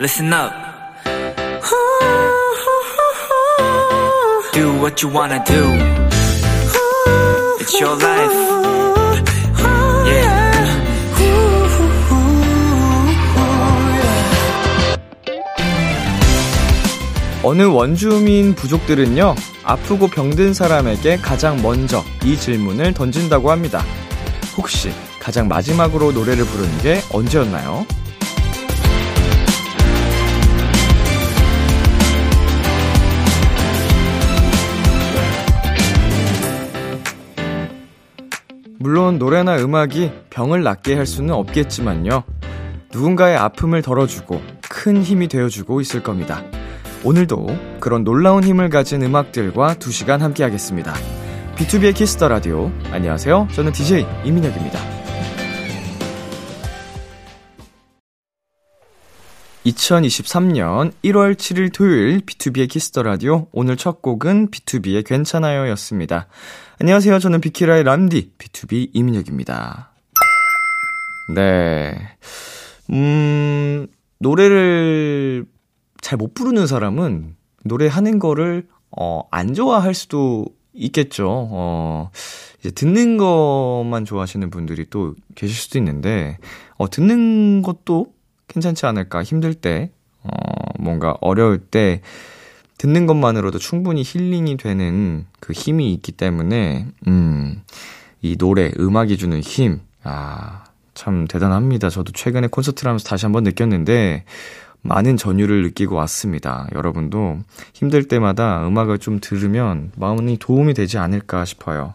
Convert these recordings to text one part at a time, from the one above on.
listen up. Do what you wanna do. It's your life. Yeah. 어느 원주민 부족들은요, 아프고 병든 사람에게 가장 먼저 이 질문을 던진다고 합니다. 혹시 가장 마지막으로 노래를 부르는 게 언제였나요? 물론 노래나 음악이 병을 낫게 할 수는 없겠지만요. 누군가의 아픔을 덜어주고 큰 힘이 되어주고 있을 겁니다. 오늘도 그런 놀라운 힘을 가진 음악들과 2시간 함께하겠습니다. BTOB의 키스 더 라디오. 안녕하세요. 저는 DJ 이민혁입니다. 2023년 1월 7일 토요일 BTOB의 키스 더 라디오. 오늘 첫 곡은 BTOB의 괜찮아요 였습니다. 안녕하세요. 저는 비키라의 람디 BTOB 이민혁입니다. 네. 음, 노래를 잘 못 부르는 사람은 노래하는 거를, 어, 안 좋아할 수도 있겠죠. 어, 이제 듣는 것만 좋아하시는 분들이 또 계실 수도 있는데, 어, 듣는 것도 괜찮지 않을까. 힘들 때, 어, 뭔가 어려울 때, 듣는 것만으로도 충분히 힐링이 되는 그 힘이 있기 때문에, 음, 이 노래, 음악이 주는 힘, 아, 참 대단합니다. 저도 최근에 콘서트를 하면서 다시 한번 느꼈는데, 많은 전율을 느끼고 왔습니다. 여러분도 힘들 때마다 음악을 좀 들으면 마음이 도움이 되지 않을까 싶어요.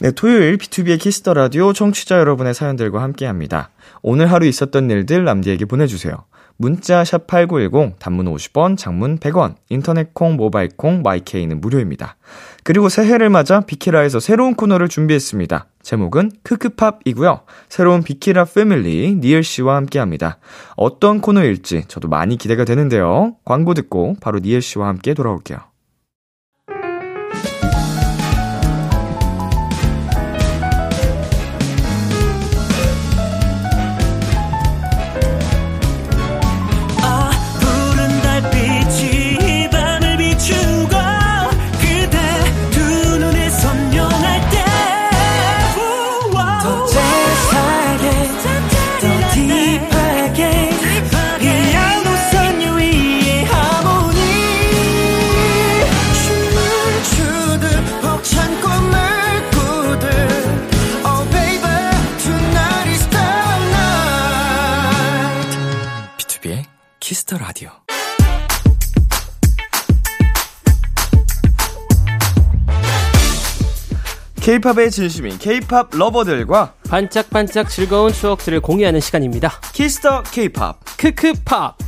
네, 토요일 BTOB의 키스 더 라디오 청취자 여러분의 사연들과 함께 합니다. 오늘 하루 있었던 일들 람디에게 보내주세요. 문자 샵 8910 단문 50원, 장문 100원, 인터넷 콩, 모바일 콩, 마이케이는 무료입니다. 그리고 새해를 맞아 비키라에서 새로운 코너를 준비했습니다. 제목은 크크팝이고요. 새로운 비키라 패밀리 니엘 씨와 함께 합니다. 어떤 코너일지 저도 많이 기대가 되는데요. 광고 듣고 바로 니엘 씨와 함께 돌아올게요. 키스 더 라디오. K-팝의 진심인 K-팝 러버들과 반짝반짝 즐거운 추억들을 공유하는 시간입니다. 키스 더 K-팝. 크크팝.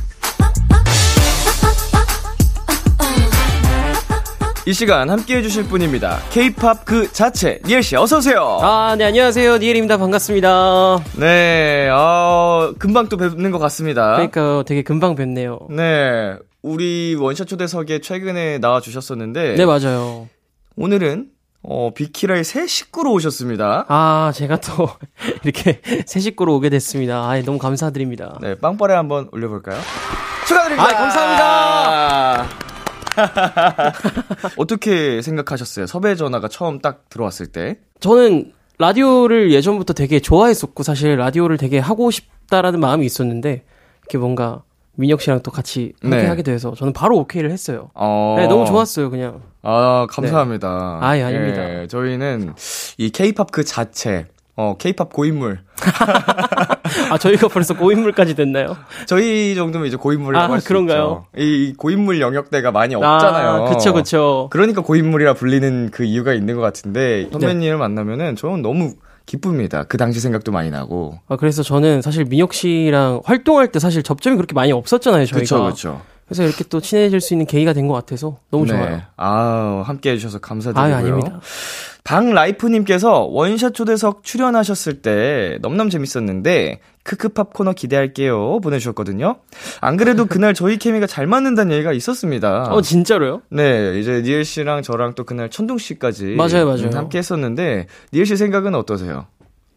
이 시간 함께 해주실 분입니다. K-팝 그 자체 니엘 씨 어서 오세요. 아, 네, 안녕하세요. 니엘입니다. 반갑습니다. 네, 어, 금방 또 뵙는 것 같습니다. 그러니까 되게 금방 뵙네요. 네, 우리 원샷 초대석에 최근에 나와 주셨었는데 네, 맞아요. 오늘은 어, 비키라의 새 식구로 오셨습니다. 아, 제가 또 이렇게 새 식구로 오게 됐습니다. 아, 너무 감사드립니다. 네, 빵빠레 한번 올려볼까요? 축하드립니다. 아, 감사합니다. 어떻게 생각하셨어요? 섭외 전화가 처음 딱 들어왔을 때. 저는 라디오를 예전부터 되게 좋아했었고 사실 라디오를 되게 하고 싶다라는 마음이 있었는데 이렇게 뭔가 민혁 씨랑 또 같이 함께 네. 하게 돼서 저는 바로 오케이를 했어요. 어... 네, 너무 좋았어요, 그냥. 아, 감사합니다. 아, 예, 아닙니다. 예, 저희는 이 케이팝 그 자체, 어, 케이팝 고인물. 아, 저희가 벌써 고인물까지 됐나요? 저희 정도면 이제 고인물이라고 아, 할수 그런가요? 있죠. 이 고인물 영역대가 많이 없잖아요. 아, 그쵸, 그쵸. 그러니까 고인물이라 불리는 그 이유가 있는 것 같은데 선배님을 만나면은 저는 너무 기쁩니다. 그 당시 생각도 많이 나고. 아, 그래서 저는 사실 민혁 씨랑 활동할 때 사실 접점이 그렇게 많이 없었잖아요, 저희가. 그렇죠, 그렇죠. 그래서 이렇게 또 친해질 수 있는 계기가 된 것 같아서 너무 좋아요. 아, 함께 해주셔서 감사드리고요. 아유, 아닙니다. 박라이프님께서 원샷 초대석 출연하셨을 때 넘넘 재밌었는데 크크팝 코너 기대할게요 보내주셨거든요. 안 그래도 그날 저희 케미가 잘 맞는다는 얘기가 있었습니다. 어, 진짜로요? 네, 이제 니엘 씨랑 저랑 또 그날 천둥 씨까지 맞아요, 맞아요. 음, 함께 했었는데 니엘 씨 생각은 어떠세요?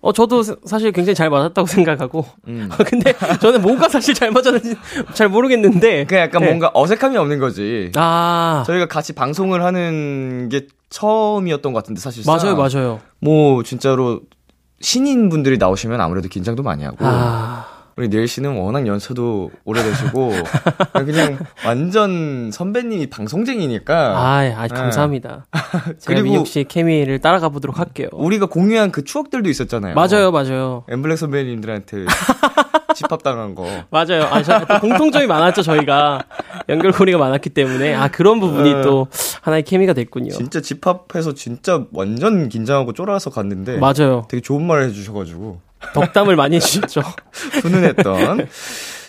어, 저도 사- 사실 굉장히 잘 맞았다고 생각하고. 음. 근데 저는 뭐가 사실 잘 맞았는지 잘 모르겠는데. 그냥 약간 네. 뭔가 어색함이 없는 거지. 아. 저희가 같이 방송을 하는 게 처음이었던 것 같은데 사실상. 맞아요, 맞아요. 뭐 진짜로 신인 분들이 나오시면 아무래도 긴장도 많이 하고 아. 우리 니엘 씨는 워낙 연차도 오래되시고 그냥 완전 선배님이 방송쟁이니까 아, 아, 네. 감사합니다. 제가 그리고- 민혁 씨 케미를 따라가 보도록 할게요. 우리가 공유한 그 추억들도 있었잖아요. 맞아요, 맞아요. 엠블랙 선배님들한테 집합당한 거. 맞아요. 아, 저, 또 공통점이 많았죠, 저희가. 연결고리가 많았기 때문에. 아, 그런 부분이 네. 또 하나의 케미가 됐군요. 진짜 집합해서 진짜 완전 긴장하고 쫄아서 갔는데 맞아요. 되게 좋은 말 해주셔가지고 덕담을 많이 해주셨죠. 훈훈했던.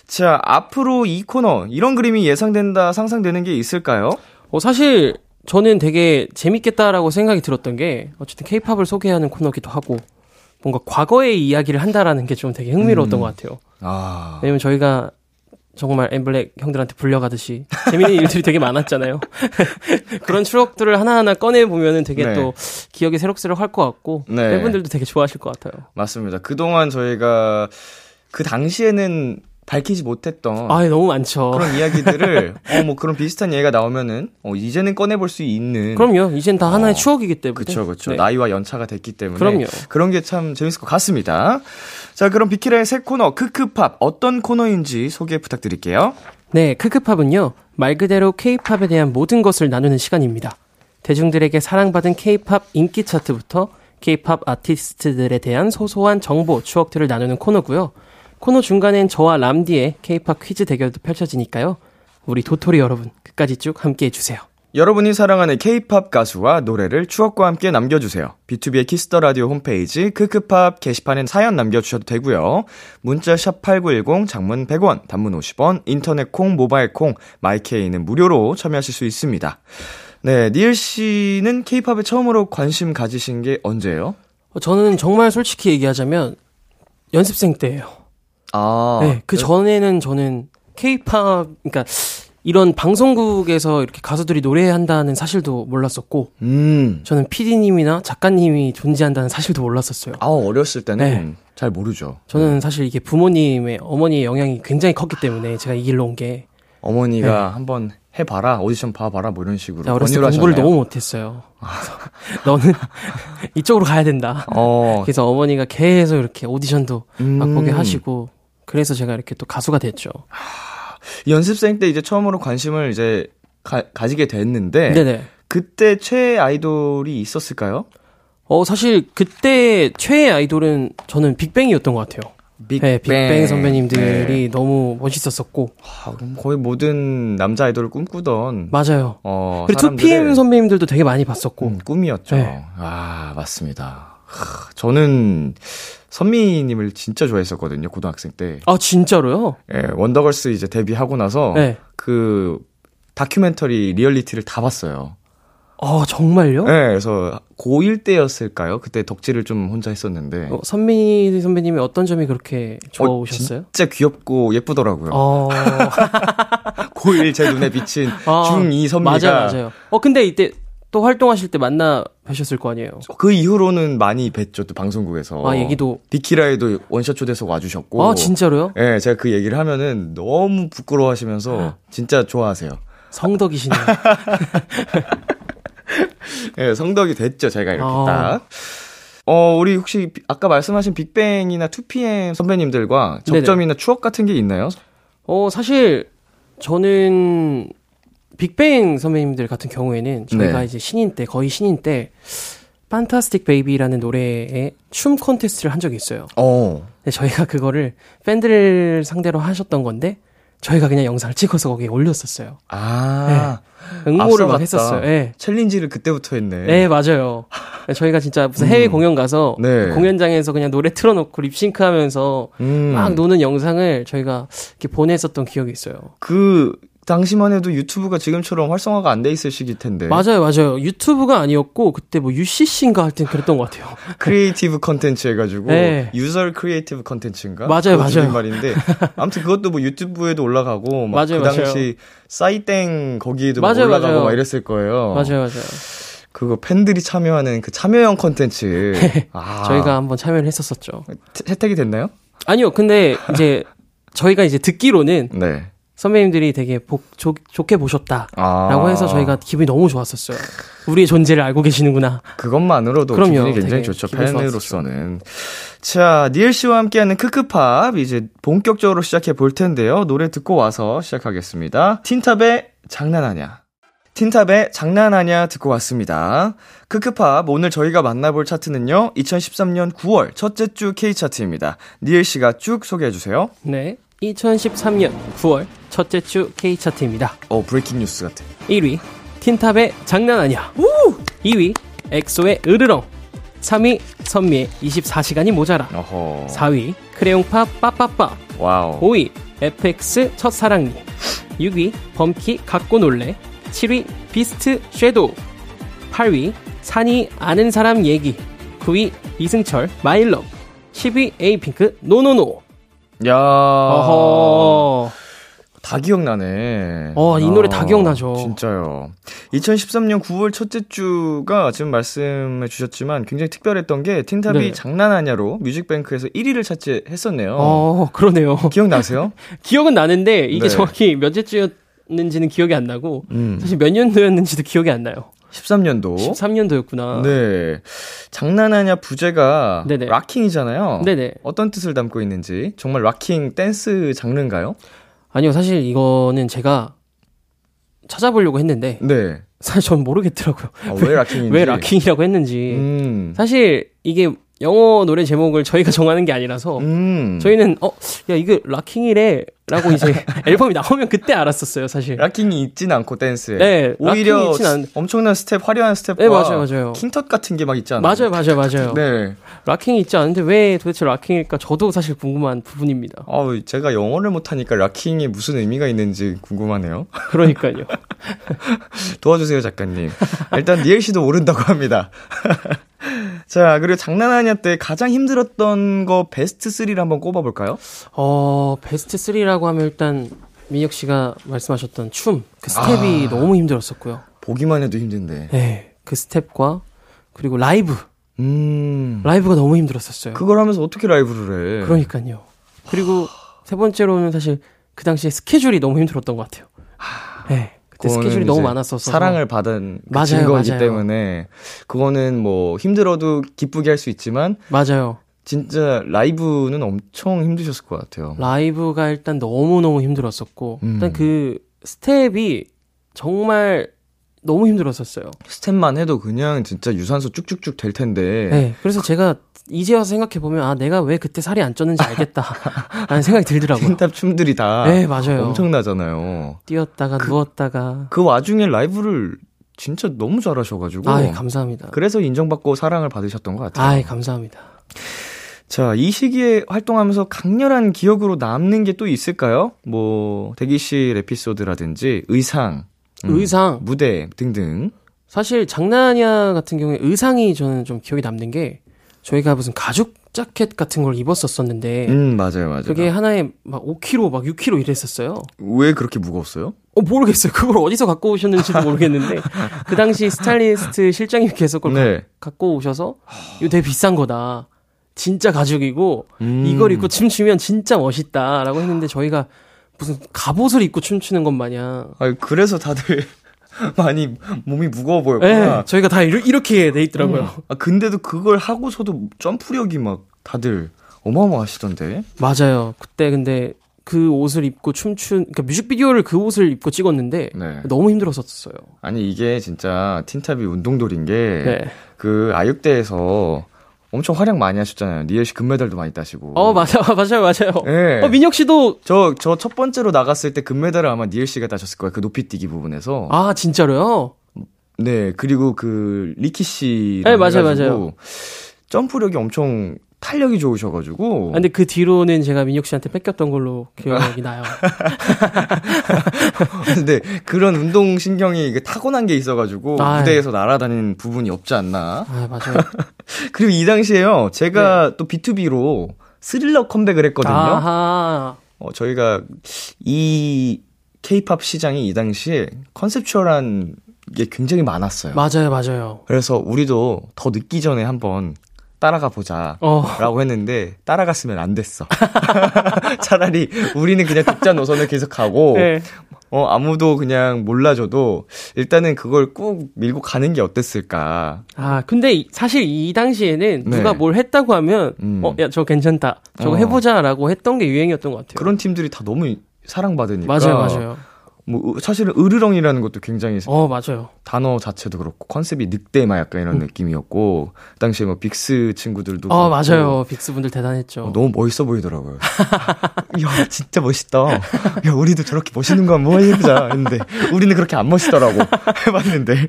자 앞으로 이 코너 이런 그림이 예상된다 상상되는 게 있을까요? 어, 사실 저는 되게 재밌겠다라고 생각이 들었던 게 어쨌든 케이팝을 소개하는 코너기도 하고 뭔가 과거의 이야기를 한다라는 게 좀 되게 흥미로웠던 음. 것 같아요. 아 왜냐면 저희가 정말 엠블랙 형들한테 불려가듯이 재밌는 일들이 되게 많았잖아요. 그런 추억들을 하나하나 꺼내 보면은 되게 네. 또 기억이 새록새록 할 것 같고 네. 팬분들도 되게 좋아하실 것 같아요. 맞습니다. 그동안 저희가 그 당시에는 밝히지 못했던 아, 너무 많죠. 그런 이야기들을 어 뭐 그런 비슷한 얘기가 나오면은 어 이제는 꺼내볼 수 있는 그럼요. 이젠 다 하나의 어, 추억이기 때문에. 그쵸 그쵸 네. 나이와 연차가 됐기 때문에 그럼요. 그런 게 참 재밌을 것 같습니다. 자 그럼 비키라의 새 코너 크크팝 어떤 코너인지 소개 부탁드릴게요. 네, 크크팝은요, 말 그대로 케이팝에 대한 모든 것을 나누는 시간입니다. 대중들에게 사랑받은 케이팝 인기 차트부터 케이팝 아티스트들에 대한 소소한 정보, 추억들을 나누는 코너고요. 코너 중간엔 저와 람디의 케이팝 퀴즈 대결도 펼쳐지니까요. 우리 도토리 여러분, 끝까지 쭉 함께 해주세요. 여러분이 사랑하는 K-팝 가수와 노래를 추억과 함께 남겨주세요. BTOB의 키스 더 라디오 홈페이지 크크팝 게시판엔 사연 남겨주셔도 되고요. 문자 샵 #8910 장문 100원, 단문 50원, 인터넷 콩, 모바일 콩, 마이케이는 무료로 참여하실 수 있습니다. 네, 니엘 씨는 K-팝에 처음으로 관심 가지신 게 언제예요? 어, 저는 정말 솔직히 얘기하자면, 연습생 때예요. 아, 네, 그 전에는 저는 케이팝, 그러니까 이런 방송국에서 이렇게 가수들이 노래한다는 사실도 몰랐었고, 음, 저는 PD님이나 작가님이 존재한다는 사실도 몰랐었어요. 아 어렸을 때는 네. 잘 모르죠. 저는 사실 이게 부모님의, 어머니의 영향이 굉장히 컸기 때문에 제가 이 길로 온 게, 어머니가 한번 해봐라, 오디션 봐봐라, 뭐 이런 식으로 어렸을 때 공부를? 너무 못했어요. 너는 이쪽으로 가야 된다. 어, 그래서 어머니가 계속 이렇게 오디션도 막 음. 보게 하시고, 그래서 제가 이렇게 또 가수가 됐죠. 연습생 때 이제 처음으로 관심을 이제 가, 가지게 됐는데 네네. 그때 최애 아이돌이 있었을까요? 어, 사실 그때 최애 아이돌은 저는 빅뱅이었던 것 같아요. 네, 빅뱅 선배님들이 네. 너무 멋있었었고. 아, 그럼 거의 모든 남자 아이돌을 꿈꾸던 맞아요. 어, 그리고 사람들의 2PM 선배님들도 되게 많이 봤었고. 음, 꿈이었죠. 네. 아 맞습니다. 하, 저는 선미님을 진짜 좋아했었거든요 고등학생 때. 아, 진짜로요? 예, 원더걸스 이제 데뷔하고 나서 네. 그 다큐멘터리 리얼리티를 다 봤어요. 아, 정말요? 네, 그래서 고1 때였을까요? 그때 덕질을 좀 혼자 했었는데. 어, 선미 선배님이 어떤 점이 그렇게 좋으셨어요? 진짜 귀엽고 예쁘더라고요. 어, 고1 제 눈에 비친 아, 중2 선미가 맞아요, 맞아요. 어, 근데 이때 또 활동하실 때 만나 뵈셨을 거 아니에요? 그 이후로는 많이 뵀죠, 또 방송국에서. 아, 얘기도. 비키라에도 원샷 초대석 와주셨고. 아, 진짜로요? 예, 제가 그 얘기를 하면은 너무 부끄러워하시면서 진짜 좋아하세요. 성덕이시네요. 예, 성덕이 됐죠, 제가 이렇게 아. 딱. 어, 우리 혹시 비- 아까 말씀하신 빅뱅이나 2PM 선배님들과 접점이나 추억 같은 게 있나요? 어, 사실 저는 빅뱅 선배님들 같은 경우에는 저희가 네. 이제 신인 때 거의 신인 때 판타스틱 베이비라는 노래에 춤 콘테스트를 한 적이 있어요. 어. 근데 저희가 그거를 팬들을 상대로 하셨던 건데 저희가 그냥 영상을 찍어서 거기에 올렸었어요. 아. 응모를 막 앞서갔다. 했었어요. 예. 챌린지를 그때부터 했네. 네, 맞아요. 저희가 진짜 무슨 해외 공연 가서 네. 공연장에서 그냥 노래 틀어놓고 립싱크 하면서 음. 막 노는 영상을 저희가 이렇게 보냈었던 기억이 있어요. 그 당시만 해도 유튜브가 지금처럼 활성화가 안 돼 있을 시기일 텐데. 맞아요, 맞아요. 유튜브가 아니었고 그때 뭐 UCC인가 할 땐 그랬던 것 같아요. creative contents 해가지고 네. user creative contents인가? 맞아요, 맞아요. 말인데 아무튼 그것도 뭐 유튜브에도 올라가고 막 맞아요, 그 맞아요. 당시 싸이땡 거기에도 막 맞아요, 올라가고 맞아요. 막 이랬을 거예요. 맞아요, 맞아요. 그거 팬들이 참여하는 그 참여형 컨텐츠. 아, 저희가 한번 참여를 했었었죠. 태- 혜택이 됐나요? 아니요, 근데 이제 저희가 이제 듣기로는 네. 선배님들이 되게 복, 좋, 좋게 보셨다라고 아. 해서 저희가 기분이 너무 좋았었어요. 우리의 존재를 알고 계시는구나. 그것만으로도 그럼요. 기분이 굉장히 좋죠. 팬으로서는. 자, 니엘 씨와 함께하는 크크팝 이제 본격적으로 시작해 볼 텐데요. 노래 듣고 와서 시작하겠습니다. 틴탑의 장난하냐. 틴탑의 장난하냐 듣고 왔습니다. 크크팝 오늘 저희가 만나볼 차트는요. 2013년 9월 첫째 주 K 차트입니다. 니엘 씨가 쭉 소개해 주세요. 네. 2013년 9월 첫째 주 K 차트입니다. 어, breaking news 같아. 1위 틴탑의 장난 아니야. 2위 엑소의 으르렁. 3위 선미의 24시간이 모자라. 어허. 4위 크레용팝 빠빠빠. 와우. 5위 FX 첫사랑니. 6위 범키 갖고 놀래. 7위 비스트 Shadow. 8위 산이 아는 사람 얘기. 9위 이승철 My Love. 10위 에이핑크 NoNoNo. 야. 어허. 다 기억나네. 어, 이 노래 다 기억나죠. 진짜요. 2013년 9월 첫째 주가 지금 말씀해 주셨지만 굉장히 특별했던 게 틴탑이 네. 장난아냐로 뮤직뱅크에서 1위를 차지했었네요. 어, 그러네요. 기억나세요? 기억은 나는데 이게 네. 정확히 몇째 주였는지는 기억이 안 나고 음. 사실 몇 년도였는지도 기억이 안 나요. 13년도. 13년도였구나. 네. 장난아냐 부제가 네네. Rocking이잖아요. 네네. 어떤 뜻을 담고 있는지 정말 locking 댄스 장르인가요? 아니요, 사실 이거는 제가 찾아보려고 했는데 네. 사실 전 모르겠더라고요. 아, 왜 Rocking인지. 왜 Rocking이라고 했는지. 음. 사실 이게 영어 노래 제목을 저희가 정하는 게 아니라서 음. 저희는 어, 야 이게 Rocking이래라고 이제 앨범이 나오면 그때 알았었어요, 사실. locking이 있진 않고 댄스에. 네, 오히려 있진 않- 엄청난 스텝, 화려한 스텝과 네, 맞아요, 맞아요. King Tut 같은 게 막 있지 않아요? 맞아요, 맞아요, 맞아요. 네. locking이 있지 않은데 왜 도대체 Rocking일까? 저도 사실 궁금한 부분입니다. 아우, 제가 영어를 못하니까 Rocking이 무슨 의미가 있는지 궁금하네요. 그러니까요. 도와주세요, 작가님. 일단 니엘 씨도 모른다고 합니다. 자, 그리고 장난아냐 때 가장 힘들었던 거 베스트 3를 한번 꼽아볼까요? 어, 베스트 3라고 하면 일단 민혁 씨가 말씀하셨던 춤, 그 스텝이 아. 너무 힘들었었고요. 보기만 해도 힘든데. 네, 그 스텝과 그리고 라이브, 음. 라이브가 너무 힘들었었어요. 그걸 하면서 어떻게 라이브를 해? 그러니까요. 그리고 세 번째로는 사실 그 당시에 스케줄이 너무 힘들었던 것 같아요. 네, 그때 스케줄이 너무 많았어서 사랑을 받은 그 맞아요, 증거이기 맞아요. 때문에 그거는 뭐 힘들어도 기쁘게 할 수 있지만 맞아요. 진짜 라이브는 엄청 힘드셨을 것 같아요. 라이브가 일단 너무 너무 힘들었었고 음. 일단 그 스텝이 정말 너무 힘들었었어요. 스텝만 해도 그냥 진짜 유산소 쭉쭉쭉 될 텐데. 네, 그래서 제가 이제 와서 생각해 보면 아 내가 왜 그때 살이 안 쪘는지 알겠다라는 생각이 들더라고요. 틴탑 춤들이 다 네, 맞아요. 엄청나잖아요. 뛰었다가 누웠다가 그 와중에 라이브를 진짜 너무 잘하셔가지고. 아, 감사합니다. 그래서 인정받고 사랑을 받으셨던 것 같아요. 아, 감사합니다. 자, 이 시기에 활동하면서 강렬한 기억으로 남는 게 또 있을까요? 뭐, 대기실 에피소드라든지, 의상, 음, 의상 무대 등등. 사실 장난이야 같은 경우에 의상이 저는 좀 기억에 남는 게 저희가 무슨 가죽 자켓 같은 걸 입었었었는데 음, 맞아요, 맞아요. 그게 하나에 막 5kg 막 6kg 이랬었어요. 왜 그렇게 무거웠어요? 어 모르겠어요. 그걸 어디서 갖고 오셨는지도 모르겠는데 그 당시 스타일리스트 실장님께서 그걸 네. 가- 갖고 오셔서 이거 되게 비싼 거다. 진짜 가죽이고 음. 이걸 입고 춤추면 진짜 멋있다라고 했는데 저희가 무슨 갑옷을 입고 춤추는 것 마냥 아, 그래서 다들 많이 몸이 무거워 예, 보였구나. 저희가 다 이렇게 돼 있더라고요. 아, 근데도 그걸 하고서도 점프력이 막 다들 어마어마하시던데. 맞아요. 그때 근데 그 옷을 입고 춤춘 그러니까 뮤직비디오를 그 옷을 입고 찍었는데 네. 너무 힘들었었어요. 아니, 이게 진짜 틴탑이 운동돌인 게, 네. 그 아육대에서 엄청 활약 많이 하셨잖아요. 니엘 씨 금메달도 많이 따시고. 어 맞아 맞아요 맞아요. 네. 어 민혁 씨도 저, 저 첫 번째로 나갔을 때 금메달을 아마 니엘 씨가 따셨을 거예요. 그 높이뛰기 부분에서. 아 진짜로요? 네, 그리고 그 리키 씨. 네, 맞아요, 맞아요. 점프력이 엄청 탄력이 좋으셔가지고. 아, 근데 그 뒤로는 제가 민혁 씨한테 뺏겼던 걸로 기억이 나요. 근데 그런 운동 신경이 타고난 게 있어가지고 아유. 무대에서 날아다니는 부분이 없지 않나. 아 맞아요. 그리고 이 당시에요. 제가 또 B2B로 스릴러 컴백을 했거든요. 네. 아하. 어, 저희가 이 케이팝 시장이 이 당시에 컨셉추얼한 게 굉장히 많았어요. 맞아요, 맞아요. 그래서 우리도 더 늦기 전에 한번 따라가 보자. 어. 라고 했는데 따라갔으면 안 됐어. 차라리 우리는 그냥 독자 노선을 계속 가고 네. 어 아무도 그냥 몰라줘도 일단은 그걸 꾹 밀고 가는 게 어땠을까. 아, 근데 이- 사실 이 당시에는 네. 누가 뭘 했다고 하면, 음. 어, 야, 저거 괜찮다. 저거 어. 해보자 라고 했던 게 유행이었던 것 같아요. 그런 팀들이 다 너무 사랑받으니까. 맞아요, 맞아요. 뭐 으- 사실은 으르렁이라는 것도 굉장히 어, 맞아요. 단어 자체도 그렇고 컨셉이 늑대마 약간 이런 느낌이었고 그 당시에 뭐 빅스 친구들도 어, 맞아요. 빅스 분들 대단했죠. 어, 너무 멋있어 보이더라고요. 야, 진짜 멋있다. 야, 우리도 저렇게 멋있는 거 한번 해보자. 했는데, 우리는 그렇게 안 멋있더라고. 해봤는데.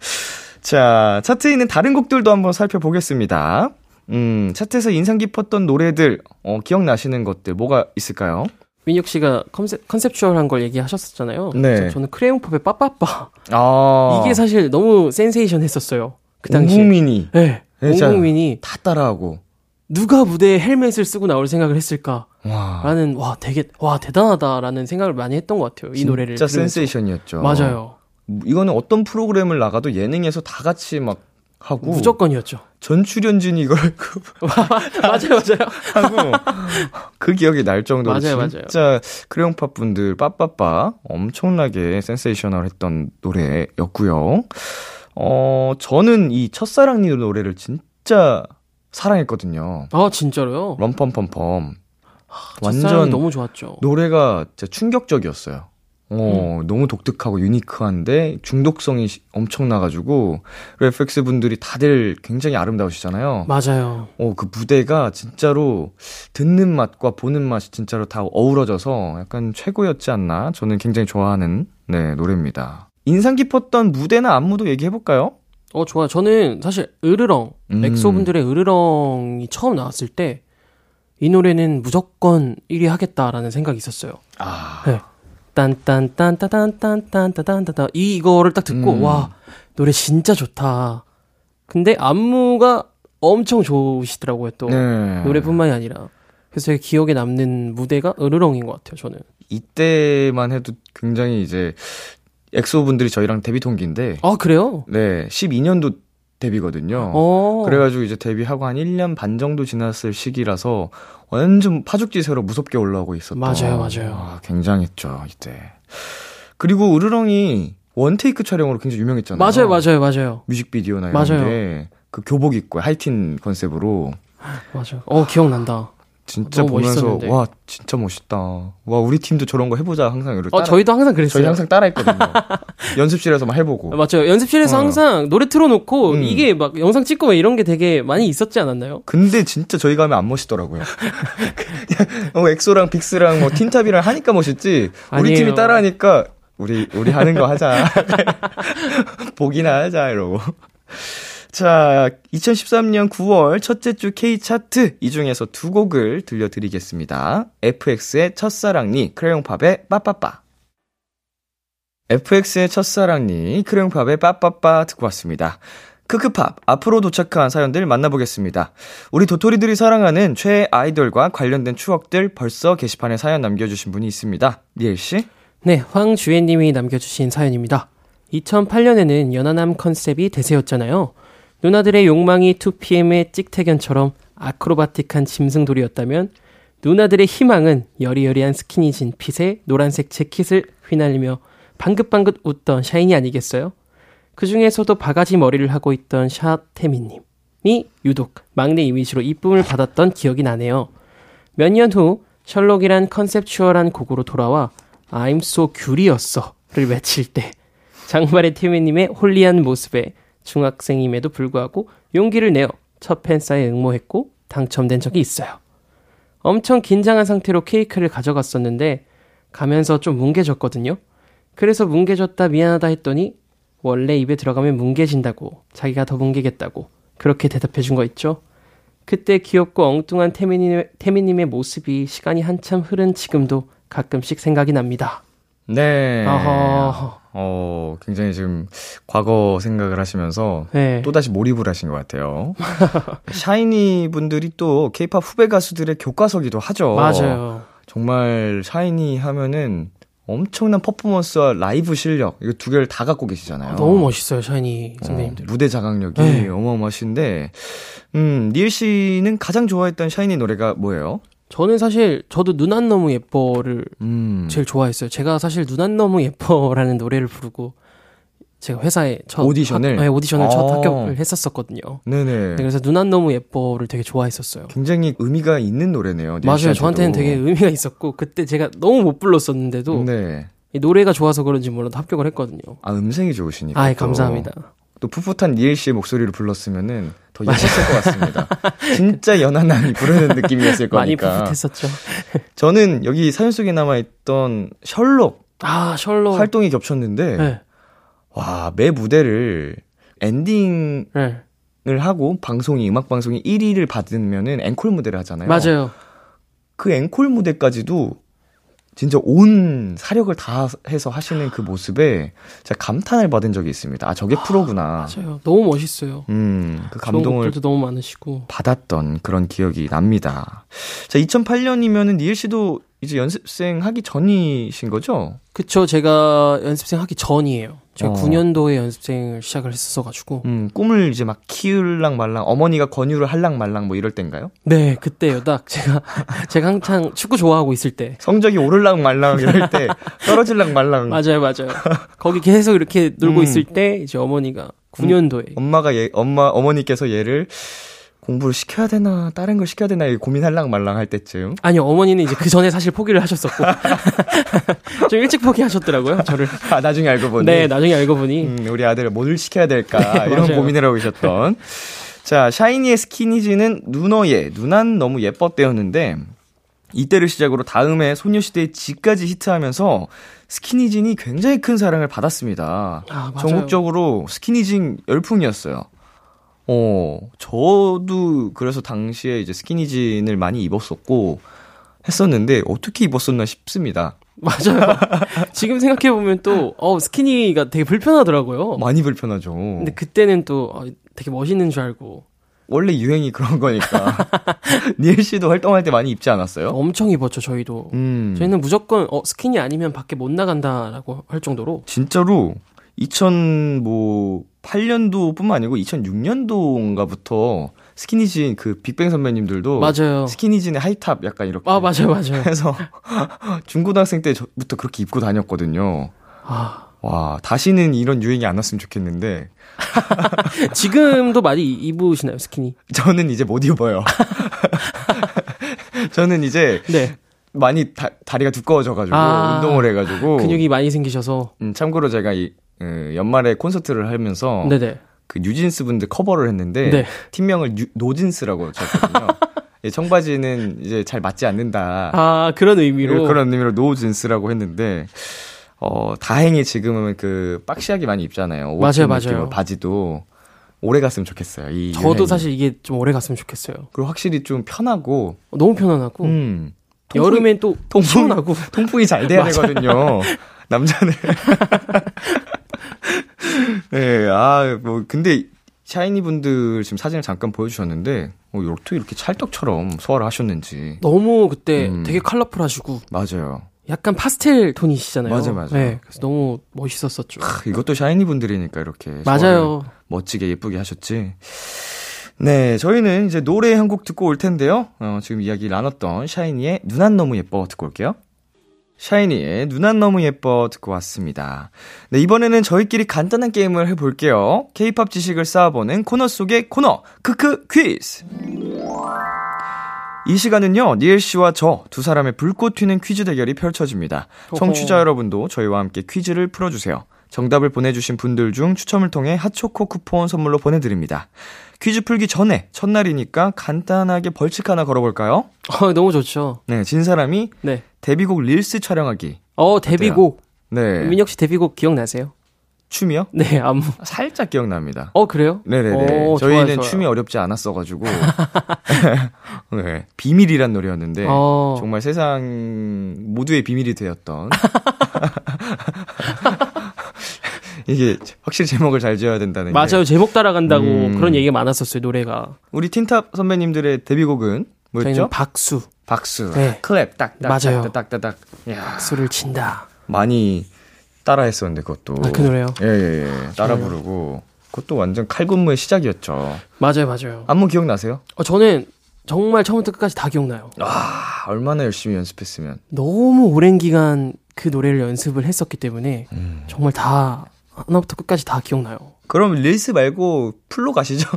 자, 차트에 있는 다른 곡들도 한번 살펴보겠습니다. 음, 차트에서 인상 깊었던 노래들, 어, 기억나시는 것들, 뭐가 있을까요? 민혁 씨가 컨셉, 컨셉추얼한 걸 얘기하셨었잖아요. 네. 저는 크레용팝의 빠빠빠. 아. 이게 사실 너무 센세이션 했었어요. 그온 당시. 국민이 네. 온 진짜. 국민이 다 따라하고. 누가 무대에 헬멧을 쓰고 나올 생각을 했을까? 와. 라는, 와, 되게, 와, 대단하다라는 생각을 많이 했던 것 같아요. 이 노래를. 진짜 들으면서. 센세이션이었죠. 맞아요. 이거는 어떤 프로그램을 나가도 예능에서 다 같이 막 하고. 무조건이었죠. 전 출연진이 이걸 그 맞아요, 맞아요. 하고 그 기억이 날 정도로 맞아요, 맞아요. 진짜 크레용팝 분들 빠빠빠 엄청나게 센세이셔널했던 노래였고요. 어 저는 이 첫사랑니 노래를 진짜 사랑했거든요. 아, 진짜로요? 럼펌펌펌 첫사랑이 완전 너무 좋았죠. 노래가 진짜 충격적이었어요. 어, 음. 너무 독특하고 유니크한데 중독성이 시- 엄청나가지고 FX 분들이 다들 굉장히 아름다우시잖아요. 맞아요. 어, 그 무대가 진짜로 듣는 맛과 보는 맛이 진짜로 다 어우러져서 약간 최고였지 않나? 저는 굉장히 좋아하는, 네, 노래입니다. 인상 깊었던 무대나 안무도 얘기해볼까요? 어, 좋아요. 저는 사실 으르렁, 음. 엑소 분들의 으르렁이 처음 나왔을 때 이 노래는 무조건 1위 하겠다라는 생각이 있었어요. 아, 네. 딴딴딴따단딴딴따단따단 이거를 딱 듣고 음. 와 노래 진짜 좋다. 근데 안무가 엄청 좋으시더라고요 또 네. 노래뿐만이 아니라 그래서 되게 기억에 남는 무대가 으르렁인 것 같아요 저는. 이때만 해도 굉장히 이제 엑소 분들이 저희랑 데뷔 동기인데, 아 그래요? 네, 12년도 데뷔거든요. 어. 그래가지고 이제 데뷔하고 한 1년 반 정도 지났을 시기라서 완전 파죽지세로 무섭게 올라오고 있었던. 맞아요, 맞아요. 아, 굉장했죠, 이때. 그리고 으르렁이 one take 촬영으로 굉장히 유명했잖아요. 맞아요, 맞아요, 맞아요, 뮤직비디오나 이런 맞아요. 게. 그 교복 입고 하이틴 컨셉으로 맞아요. 어 기억난다. 진짜 보면서 멋있었는데. 와 진짜 멋있다. 와 우리 팀도 저런 거 해보자 항상 이러고 어 따라- 저희도 항상 그랬어요. 저희 항상 따라했거든요. 연습실에서 막 해보고. 아, 맞죠. 연습실에서 어. 항상 노래 틀어놓고 음. 이게 막 영상 찍고 막 이런 게 되게 많이 있었지 않았나요? 근데 진짜 저희가 하면 안 멋있더라고요. 어, 엑소랑 빅스랑 뭐 틴탑이랑 하니까 멋있지. 우리 아니에요. 팀이 따라하니까 우리 우리 하는 거 하자. 보기나 하자 이러고. 자, 2013년 9월 첫째 주 K 차트 이 중에서 두 곡을 들려드리겠습니다. FX의 첫사랑니, 크레용팝의 빠빠빠. FX의 첫사랑니, 크레용팝의 빠빠빠 듣고 왔습니다. 크크팝, 앞으로 도착한 사연들 만나보겠습니다. 우리 도토리들이 사랑하는 최애 아이돌과 관련된 추억들 벌써 게시판에 사연 남겨주신 분이 있습니다. 니엘씨? 네, 황주혜님이 남겨주신 사연입니다. 2008년에는 연하남 컨셉이 대세였잖아요. 누나들의 욕망이 2PM의 찍태견처럼 아크로바틱한 짐승돌이였다면 누나들의 희망은 여리여리한 스키니진 핏에 노란색 재킷을 휘날리며 방긋방긋 웃던 샤이니 아니겠어요? 그 중에서도 바가지 머리를 하고 있던 샤태미님이 유독 막내 이미지로 이쁨을 받았던 기억이 나네요. 몇 년 후 셜록이란 컨셉추얼한 곡으로 돌아와 I'm so 귤이었어를 외칠 때 장발의 태미님의 홀리한 모습에 중학생임에도 불구하고 용기를 내어 첫 팬사에 응모했고 당첨된 적이 있어요. 엄청 긴장한 상태로 케이크를 가져갔었는데 가면서 좀 뭉개졌거든요. 그래서 뭉개졌다 미안하다 했더니 원래 입에 들어가면 뭉개진다고 자기가 더 뭉개겠다고 그렇게 대답해 준 거 있죠. 그때 귀엽고 엉뚱한 태미님의, 태미님의 모습이 시간이 한참 흐른 지금도 가끔씩 생각이 납니다. 네. 어허. 어, 굉장히 지금 과거 생각을 하시면서 네. 또다시 몰입을 하신 것 같아요. 샤이니 분들이 또 케이팝 후배 가수들의 교과서기도 하죠. 맞아요. 정말 샤이니 하면은 엄청난 퍼포먼스와 라이브 실력 이거 두 개를 다 갖고 계시잖아요. 너무 멋있어요, 샤이니 어, 선배님들. 무대 자각력이 네. 어마어마하신데, 음, 니엘 씨는 가장 좋아했던 샤이니 노래가 뭐예요? 저는 사실 저도 눈 안 너무 예뻐를 음, 제일 좋아했어요. 제가 사실 눈 안 너무 예뻐라는 노래를 부르고 제가 회사에 첫 오디션을? 합, 네, 오디션을 첫 아. 합격을 했었었거든요. 네네. 네, 그래서 눈 안 너무 예뻐를 되게 좋아했었어요. 굉장히 의미가 있는 노래네요. 니엘 맞아요. 저한테는 되게 의미가 있었고 그때 제가 너무 못 불렀었는데도 네. 이 노래가 좋아서 그런지 몰라도 합격을 했거든요. 아, 음색이 좋으시니까. 또. 감사합니다. 또 풋풋한 니엘 씨의 목소리를 불렀으면은 더 예뻤을 것 같습니다. 진짜 연하남이 부르는 느낌이었을 많이 거니까. 풋풋했었죠. 저는 여기 사연 속에 남아있던 셜록 아 셜록. 활동이 겹쳤는데, 네. 와, 매 무대를 엔딩을 네. 하고 방송이, 음악 방송이 1위를 받으면은 앵콜 무대를 하잖아요. 맞아요. 그 앵콜 무대까지도 진짜 온 사력을 다 해서 하시는 그 모습에 제가 감탄을 받은 적이 있습니다. 아, 저게 프로구나. 맞아요. 너무 멋있어요. 음, 그 감동을 너무 많으시고. 받았던 그런 기억이 납니다. 자, 2008년이면은 니엘 씨도 이제 연습생 하기 전이신 거죠? 그쵸. 제가 연습생 하기 전이에요. 제가 어. 9년도에 연습생을 시작을 했었어 가지고. 음, 꿈을 이제 막 키울랑 말랑 어머니가 권유를 할랑 말랑 뭐 이럴 땐가요? 네, 그때요. 딱 제가, 제가 한창 축구 좋아하고 있을 때. 성적이 오를랑 말랑 이럴 때 떨어질랑 말랑 맞아요, 맞아요. 거기 계속 이렇게 놀고 음. 있을 때, 이제 어머니가 9년도에. 엄마가 얘 엄마 어머니께서 얘를 공부를 시켜야 되나 다른 걸 시켜야 되나 고민할랑 말랑 할 때쯤 아니요, 어머니는 이제 그 전에 사실 포기를 하셨었고. 좀 일찍 포기하셨더라고요, 저를. 아 나중에 알고 보니 네, 나중에 알고 보니. 음, 우리 아들 뭘 시켜야 될까 이런 맞아요. 고민을 하고 계셨던 자 샤이니의 스키니지는 눈어예 눈안 너무 예뻤대였는데 이때를 시작으로 다음에 소녀시대의 지까지 히트하면서 스키니진이 굉장히 큰 사랑을 받았습니다. 아. 전국적으로 스키니진 열풍이었어요. 어, 저도 그래서 당시에 이제 스키니진을 많이 입었었고 했었는데 어떻게 입었었나 싶습니다. 맞아요. 지금 생각해 보면 또, 어, 스키니가 되게 불편하더라고요. 많이 불편하죠. 근데 그때는 또 어, 되게 멋있는 줄 알고 원래 유행이 그런 거니까. 니엘 씨도 활동할 때 많이 입지 않았어요? 엄청 입었죠, 저희도. 음. 저희는 무조건 어, 스키니 아니면 밖에 못 나간다라고 할 정도로 진짜로 2008년도뿐만 아니고 2006년도인가부터 스키니진 그 빅뱅 선배님들도 맞아요. 스키니진의 하이탑 약간 이렇게 아, 맞아요, 맞아요. 해서 중고등학생 때부터 그렇게 입고 다녔거든요. 아, 와, 다시는 이런 유행이 안 왔으면 좋겠는데 지금도 많이 입으시나요, 스키니? 저는 이제 못 입어요. 저는 이제 네. 많이 다, 다리가 두꺼워져가지고 아, 운동을 해가지고 근육이 많이 생기셔서. 음, 참고로 제가 이 어, 연말에 콘서트를 하면서 네네. 그 뉴진스 분들 커버를 했는데 네. 팀명을 뉴- 노진스라고 쳤거든요. 예, 청바지는 이제 잘 맞지 않는다. 아, 그런 의미로. 그런 의미로 노진스라고 했는데 어 다행히 지금은 그 boxy하게 많이 입잖아요. 옷 맞아요, 맞아요. 바지도 오래 갔으면 좋겠어요. 이 저도 유행이. 사실 이게 좀 오래 갔으면 좋겠어요. 그리고 확실히 좀 편하고 너무 편안하고. 음 여름엔 또 통풍- 시원하고. 통풍이 잘 돼야. 되거든요. 남자는. 네, 아, 뭐, 근데, 샤이니 분들 지금 사진을 잠깐 보여주셨는데, 어, 어떻게 이렇게 찰떡처럼 소화를 하셨는지. 너무 그때 음. 되게 컬러풀하시고 맞아요. 약간 파스텔 톤이시잖아요. 맞아요, 맞아요. 네, 그래서 너무 멋있었었죠. 크, 이것도 샤이니 분들이니까 이렇게. 맞아요. 멋지게 예쁘게 하셨지. 네, 저희는 이제 노래 한 곡 듣고 올 텐데요. 어, 지금 이야기 나눴던 샤이니의 누난 너무 예뻐 듣고 올게요. 샤이니의 누난 너무 예뻐 듣고 왔습니다. 네, 이번에는 저희끼리 간단한 게임을 해볼게요. 케이팝 지식을 쌓아보는 코너 속의 코너, 크크 퀴즈! 이 시간은요, 니엘 씨와 저 두 사람의 불꽃 튀는 퀴즈 대결이 펼쳐집니다. 청취자 여러분도 저희와 함께 퀴즈를 풀어주세요. 정답을 보내주신 분들 중 추첨을 통해 핫초코 쿠폰 선물로 보내드립니다. 퀴즈 풀기 전에 첫날이니까 간단하게 벌칙 하나 걸어볼까요? 어, 너무 좋죠. 네, 진 사람이 네. 데뷔곡 릴스 촬영하기. 어, 데뷔곡. 네. 민혁 씨 데뷔곡 기억나세요? 춤이요? 네, 안무. 살짝 기억납니다. 어, 그래요? 네네네. 어, 저희는 좋아요, 좋아요. 춤이 어렵지 않았어가지고. 네. 비밀이란 노래였는데. 어. 정말 세상 모두의 비밀이 되었던. 이게 확실히 제목을 잘 지어야 된다는 게. 맞아요. 제목 따라간다고 음. 그런 얘기가 많았었어요, 노래가. 우리 틴탑 선배님들의 데뷔곡은 뭐였죠? 저희는 박수. 박수. 네. 클랩 딱딱 맞아요. 딱딱딱딱. 야. 박수를 친다. 많이 따라 했었는데, 그것도. 아, 그 노래요? 예, 예, 예. 따라 부르고. 그것도 완전 칼군무의 시작이었죠. 맞아요, 맞아요. 안무 기억나세요? 어, 저는 정말 처음부터 끝까지 다 기억나요. 아, 얼마나 열심히 연습했으면. 너무 오랜 기간 그 노래를 연습을 했었기 때문에 음. 정말 다 하나부터 끝까지 다 기억나요. 그럼 Reels 말고 full로 가시죠?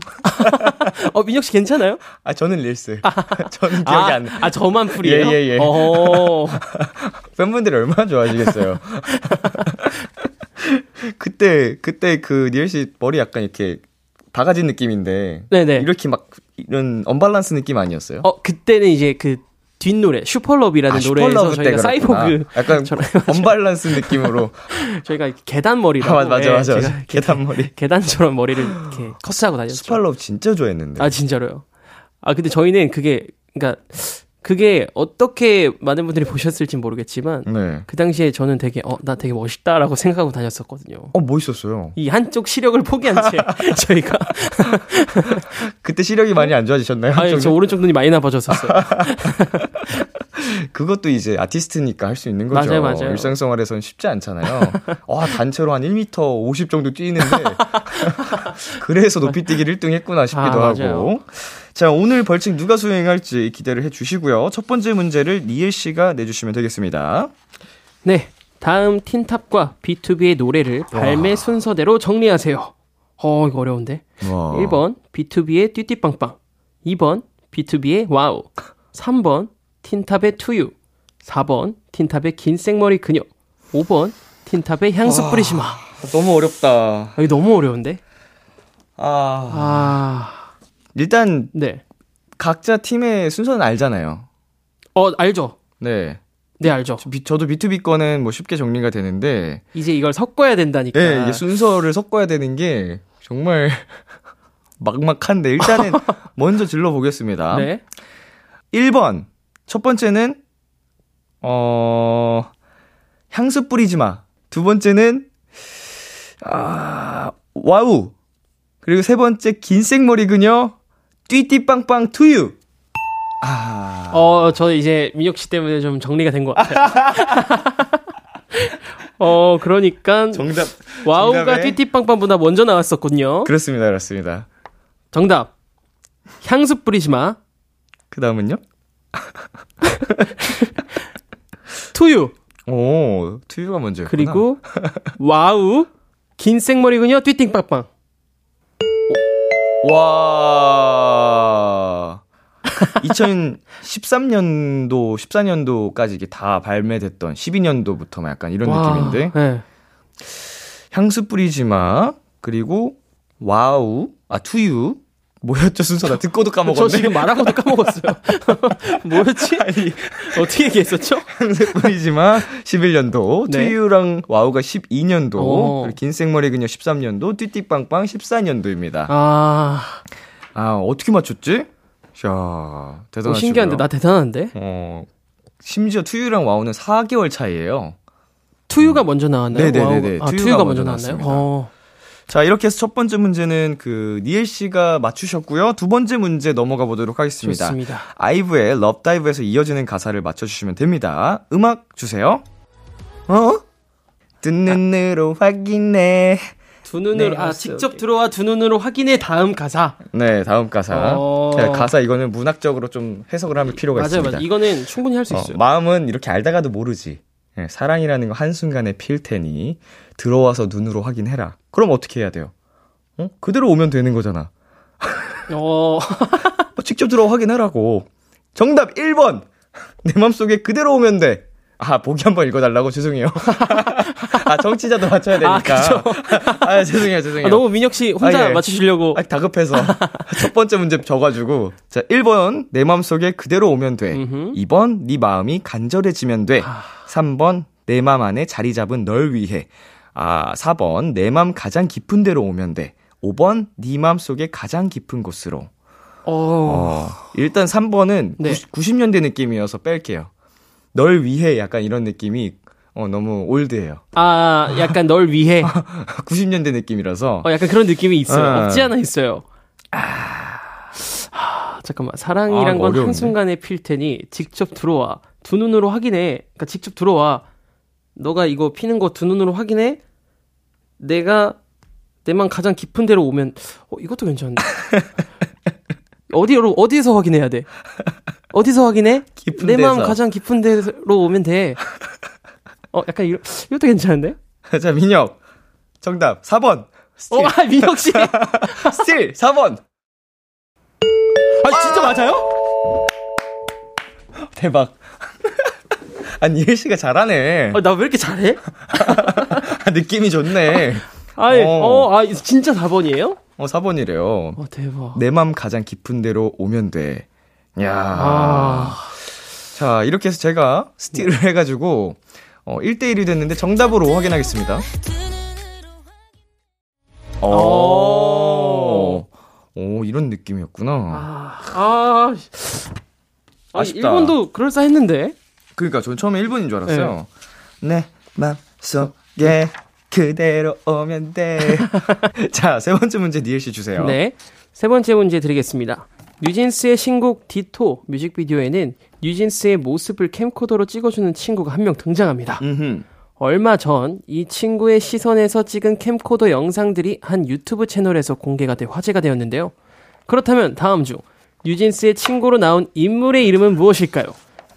어, 민혁 씨 괜찮아요? 아, 저는 Reels. 저는 기억이 아, 안 나. 아, 저만 full이에요? 예, 예, 예. 어, 팬분들이 얼마나 좋아하시겠어요. 그때, 그때 그 니엘 씨 머리 약간 이렇게 바가지 느낌인데. 네네. 이렇게 막, 이런 언밸런스 느낌 아니었어요? 어, 그때는 이제 그 뒷노래, Supa Luv라는 아, 노래에서 저희가. 사이보그. 약간 언밸런스 느낌으로. 저희가 계단머리라고. 아, 맞아, 예, 맞아, 맞아. 이렇게 계단머리. 계단처럼 머리를 이렇게 커스하고 다녔죠. 스팔럽 진짜 좋아했는데. 아, 진짜로요. 아, 근데 저희는 그게, 그니까, 그게 어떻게 많은 분들이 보셨을지 모르겠지만, 네. 그 당시에 저는 되게, 어, 나 되게 멋있다라고 생각하고 다녔었거든요. 어, 멋있었어요. 이 한쪽 시력을 포기한 채, 저희가. 그때 시력이 많이 안 좋아지셨나요? 아니, 저? 오른쪽 눈이 많이 나빠졌었어요. 그것도 이제 아티스트니까 할 수 있는 거죠. 맞아요, 맞아요. 일상생활에서는 쉽지 않잖아요. 와, 단체로 한 1m 50 정도 뛰는데. 그래서 높이뛰기를 1등 했구나 싶기도 아, 하고. 자, 오늘 벌칙 누가 수행할지 기대를 해 주시고요. 첫 번째 문제를 니엘 씨가 내주시면 되겠습니다. 네. 다음 틴탑과 B2B의 노래를 발매 순서대로 정리하세요. 어, 이거 어려운데. 와. 1번 B2B의 띠띠빵빵 2번 BTOB의 WOW 3번 틴탑의 To You 4번 틴탑의 긴 생머리 그녀 5번 틴탑의 향수 뿌리지 마 아, 너무 어렵다. 이거 너무 어려운데 아. 아 일단 네. 각자 팀의 순서는 알잖아요. 어 알죠 네. 네 알죠 비- 저도 BTOB 거는 뭐 쉽게 정리가 되는데 이제 이걸 섞어야 된다니까 네, 이게 순서를 섞어야 되는 게 정말 막막한데 일단은 먼저 질러 보겠습니다. 네. 1번. 첫 번째는 어 향수 뿌리지 마. 두 번째는 아 WOW. 그리고 세 번째 긴 생머리 그녀 띠띠빵빵 To You. 아. 어, 저 이제 민혁 씨 때문에 좀 정리가 된 것 같아요. 어, 그러니까 정답. WOW가 띠띠빵빵보다 먼저 나왔었군요. 그렇습니다. 그렇습니다. 정답. 향수 뿌리지 마. 그 다음은요? To You. 오, To You가 먼저였구나. 그리고 WOW. 긴 생머리 그녀 띠띠빵빵. 와. 2013년도, 14년도까지 이게 다 발매됐던 12년도부터 약간 이런 와, 느낌인데. 네. 향수 뿌리지 마. 그리고 WOW. 아, To You. 뭐였죠, 순서? 나 듣고도 까먹었네. 저 지금 말하고도 까먹었어요. 뭐였지? 아니, 어떻게 얘기했었죠? 향수 뿌리지 마. 11년도. 네. To You랑 WOW가 12년도. 오. 그리고 긴 생머리 그녀 13년도. 띠띠빵빵 14년도입니다. 아, 아, 어떻게 맞췄지? 자, 어, 대단하시고요. 신기한데 나 대단한데? 어, 심지어 To You랑 WOW는 4개월 차이예요. To You가 먼저 나왔나요? 네네네네. WOW. 아, 투유가 투유가 먼저 먼저 나왔나요? 어. 자, 이렇게 해서 첫 번째 문제는 그 니엘 씨가 맞추셨고요. 두 번째 문제 넘어가 보도록 하겠습니다. 좋습니다. 아이브의 Love Dive에서 이어지는 가사를 맞춰 주시면 됩니다. 음악 주세요. 어? 두 눈으로 확인해. 두 눈으로 네, 아 알았어요. 직접 들어와 두 눈으로 확인해 다음 가사. 네, 다음 가사. 어. 자, 가사 이거는 문학적으로 좀 해석을 하면 필요가 맞아요, 있습니다. 맞아요. 이거는 충분히 할수 어, 있어요. 마음은 이렇게 알다가도 모르지. 예, 사랑이라는 거 한순간에 필 테니 들어와서 눈으로 확인해라. 그럼 어떻게 해야 돼요? 어? 그대로 오면 되는 거잖아. 어. 어, 직접 들어와 확인하라고. 정답 1번. 내 맘속에 그대로 오면 돼. 아, 보기 한번 읽어달라고? 죄송해요. 아, 정치자도 맞춰야 되니까. 아. 아, 죄송해요, 죄송해요. 아, 너무 민혁 씨 혼자 아, 예. 맞추시려고. 아, 다급해서. 첫 번째 문제 져가지고. 자, 1번, 내 맘속에 그대로 오면 돼. 음흠. 2번, 네 마음이 간절해지면 돼. 아. 3번, 내맘 안에 자리 잡은 널 위해. 아, 4번, 내맘 가장 깊은 데로 오면 돼. 5번, 네 맘속에 가장 깊은 곳으로. 어. 어, 일단 3번은 네. 90, 년대 느낌이어서 뺄게요. 널 위해 약간 이런 느낌이 어, 너무 올드해요. 아, 약간 널 위해. 90년대 느낌이라서. 어, 약간 그런 느낌이 있어요. 아. 없지 않아 있어요. 아, 잠깐만. 사랑이란 아, 건 어려운데? 한순간에 필 테니 직접 들어와. 두 눈으로 확인해. 그러니까 직접 들어와. 너가 이거 피는 거 두 눈으로 확인해. 내가 내맘 가장 깊은 데로 오면 어 이것도 괜찮은데. 어디로 어디서 확인해야 돼? 어디서 확인해? 깊은 내 마음. 가장 깊은 데로 오면 돼. 어 약간 이거 이것도 괜찮은데? 자, 민혁. 정답 4번. Steal. 어, 아, 민혁 씨. Steal 4번. 아, 진짜 맞아요? 대박. 아니, 니엘 씨가 잘하네. 아, 나 왜 이렇게 잘해? 아, 느낌이 좋네. 아 이, 어. 어, 아, 진짜 4번이에요? 어, 4번이래요. 어, 대박. 내 맘 가장 깊은 데로 오면 돼. 야 아, 자, 이렇게 해서 제가 steal을 해 가지고, 어, 1대1이 됐는데 정답으로 확인하겠습니다. 오, 오, 이런 느낌이었구나. 아, 아, 아 아쉽다. 1번도 그럴싸했는데. 그러니까 전 처음에 1번인 줄 알았어요. 내 맘속에 그대로 오면 돼. 자, 세 번째 문제 니엘 씨 주세요. 네. 세 번째 문제 드리겠습니다. 뉴진스의 신곡 디토 뮤직비디오에는 뉴진스의 모습을 캠코더로 찍어주는 친구가 한 명 등장합니다. 음흠. 얼마 전 이 친구의 시선에서 찍은 캠코더 영상들이 한 유튜브 채널에서 공개가 돼 화제가 되었는데요. 그렇다면 다음 중 뉴진스의 친구로 나온 인물의 이름은 무엇일까요?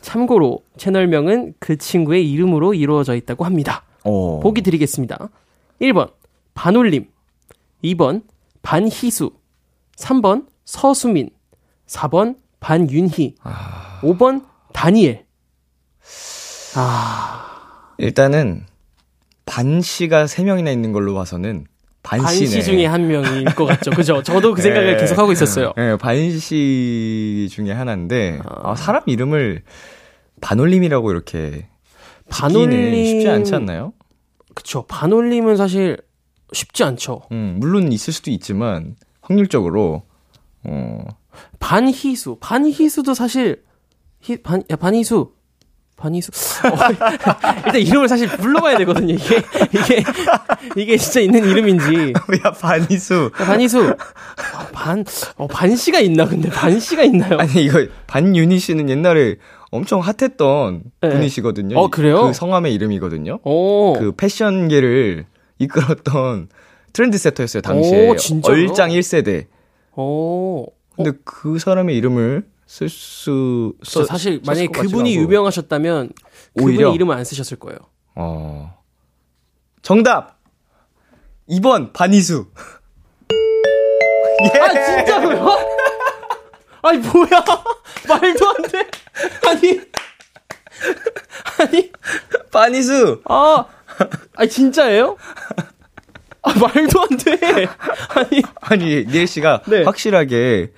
참고로 채널명은 그 친구의 이름으로 이루어져 있다고 합니다. 오. 보기 드리겠습니다. 1번 반올림 2번 반희수 3번 서수민 4번 반윤희 5번 다니엘 아 일단은 반 씨가 세 명이나 있는 걸로 봐서는 반. 반시 중에 한 명일 것 같죠. 그죠? 저도 그 생각을 네. 계속 하고 있었어요. 네, 반씨 중에 하나인데 아, 사람 이름을 반올림이라고 이렇게 반올림 반올림 쉽지 않지 않나요? 그쵸. 반올림은 사실 쉽지 않죠. 음, 물론 있을 수도 있지만 확률적으로 어, 반희수, 반희수도 사실 희, 반, 야, 반희수. 반희수. 어, 일단 이름을 사실 불러봐야 되거든요. 이게 이게 이게 진짜 있는 이름인지. 야 반이수 야, 반희수. 어, 반, 어, 반씨가 있나? 근데 반씨가 있나요? 아니 이거 반윤희 씨는 옛날에 엄청 핫했던 네. 분이시거든요. 어, 그래요? 그 성함의 이름이거든요. 오. 그 패션계를 이끌었던 트렌드세터였어요 당시에 오, 진짜요? 얼짱 1세대. 오. 근데 그 사람의 이름을 쓸수 사실 만약에 그분이 유명하셨다면 그분의 오히려? 이름을 안 쓰셨을 거예요. 어. 정답 2번 반이수. 예. 아 진짜로요? 아니 뭐야? 말도 안 돼. 아니 아니 반이수. 아 아니 진짜예요? 아 말도 안 돼. 아니 아니 니엘 씨가 네. 확실하게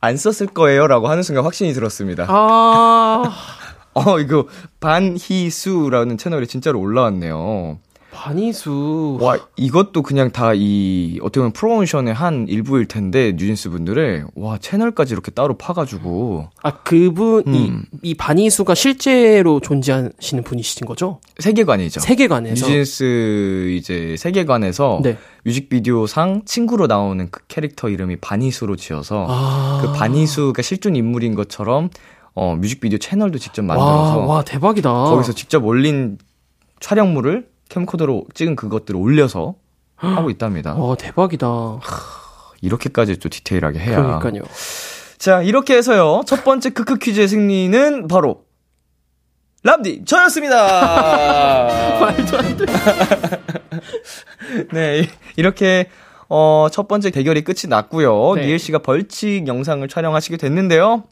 안 썼을 거예요라고 하는 순간 확신이 들었습니다. 아 어 이거 반희수라는 채널에 진짜로 올라왔네요. 반이수. 와 이것도 그냥 다 이 어떻게 보면 프로모션의 한 일부일 텐데 뉴진스 분들의 와 채널까지 이렇게 따로 파가지고 아 그분이 음. 이 반이수가 실제로 존재하시는 분이신 거죠? 세계관이죠. 세계관에서. 뉴진스 이제 세계관에서 네. 뮤직비디오상 친구로 나오는 그 캐릭터 이름이 반희수로 지어서 아. 그 반희수가 실존 인물인 것처럼 어 뮤직비디오 채널도 직접 와, 만들어서 와 대박이다. 거기서 직접 올린 촬영물을 캠코더로 찍은 그것들을 올려서 하고 있답니다. 와 대박이다. 이렇게까지 또 디테일하게 해야. 그러니까요. 자, 이렇게 해서요. 첫 번째 크크 퀴즈의 승리는 바로 람디 저였습니다. 말도 안 돼. 네, 이- 이렇게 어, 첫 번째 대결이 끝이 났고요. 네. 니엘 씨가 벌칙 영상을 촬영하시게 됐는데요.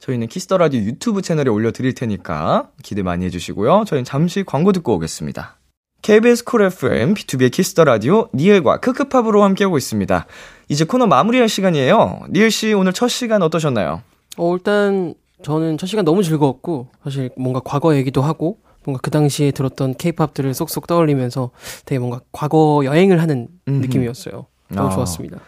저희는 키스 더 라디오 유튜브 채널에 올려 드릴 테니까 기대 많이 해 주시고요. 저희는 잠시 광고 듣고 오겠습니다. KBS 쿨 FM BTOB의 키스 더 라디오 니엘과 크크팝으로 함께하고 있습니다. 이제 코너 마무리할 시간이에요. 니엘 씨 오늘 첫 시간 어떠셨나요? 어, 일단 저는 첫 시간 너무 즐거웠고 사실 뭔가 과거 얘기도 하고 뭔가 그 당시에 들었던 케이팝들을 쏙쏙 떠올리면서 되게 뭔가 과거 여행을 하는 음흠. 느낌이었어요. 너무 아. 좋았습니다.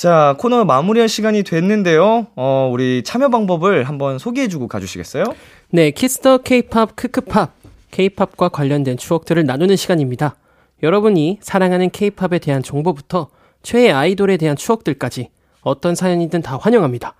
자, 코너 마무리할 시간이 됐는데요. 어, 우리 참여 방법을 한번 소개해주고 가주시겠어요? 네, 키스 더 케이팝 크크팝 케이팝과 관련된 추억들을 나누는 시간입니다. 여러분이 사랑하는 케이팝에 대한 정보부터 최애 아이돌에 대한 추억들까지 어떤 사연이든 다 환영합니다.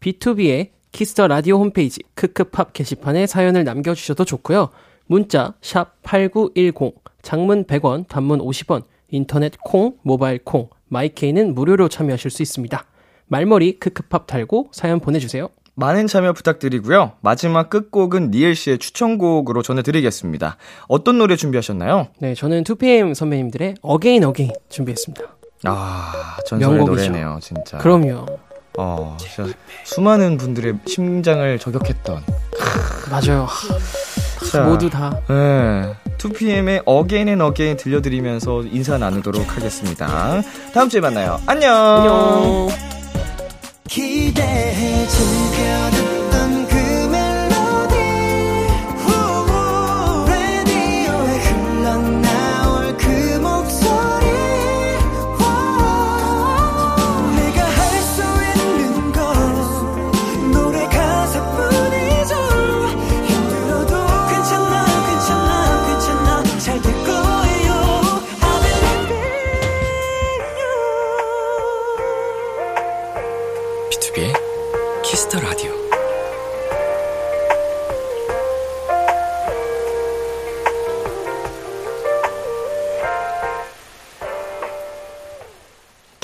B2B의 Kiss the Radio 홈페이지 크크팝 게시판에 사연을 남겨주셔도 좋고요. 문자 샵 8910 장문 100원 단문 50원 인터넷 콩 모바일 콩 마이케이는 무료로 참여하실 수 있습니다. 말머리 크크팝 달고 사연 보내주세요. 많은 참여 부탁드리고요. 마지막 끝곡은 니엘 씨의 추천곡으로 전해드리겠습니다. 어떤 노래 준비하셨나요? 네, 저는 2PM 선배님들의 Again Again 준비했습니다. 아, 전설의 명곡이죠. 노래네요, 진짜. 그럼요. 어, 진짜 수많은 분들의 심장을 저격했던. 맞아요. 자, 모두 다 네. 2PM의 Again and Again 들려드리면서 인사 나누도록 하겠습니다. 다음 주에 만나요. 안녕! 안녕.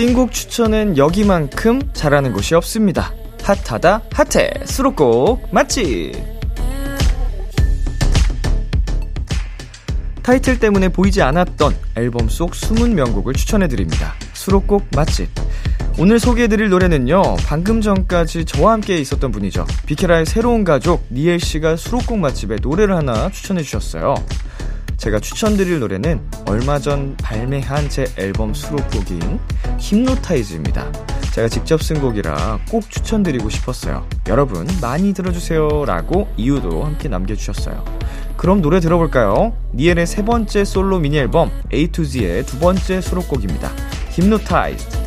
띵곡 추천은 여기만큼 잘하는 곳이 없습니다. 핫하다 핫해. 수록곡 맛집. 타이틀 때문에 보이지 않았던 앨범 속 숨은 명곡을 추천해드립니다. 수록곡 맛집. 오늘 소개해드릴 노래는요 방금 전까지 저와 함께 있었던 분이죠. 비케라의 새로운 가족 니엘 씨가 수록곡 맛집에 노래를 하나 추천해주셨어요 제가 추천드릴 노래는 얼마 전 발매한 제 앨범 수록곡인 힘노타이즈입니다. 제가 직접 쓴 곡이라 꼭 추천드리고 싶었어요. 여러분 많이 들어주세요 라고 이유도 함께 남겨주셨어요. 그럼 노래 들어볼까요? 니엘의 세 번째 솔로 미니 앨범 A to Z의 두 번째 수록곡입니다. 힘노타이즈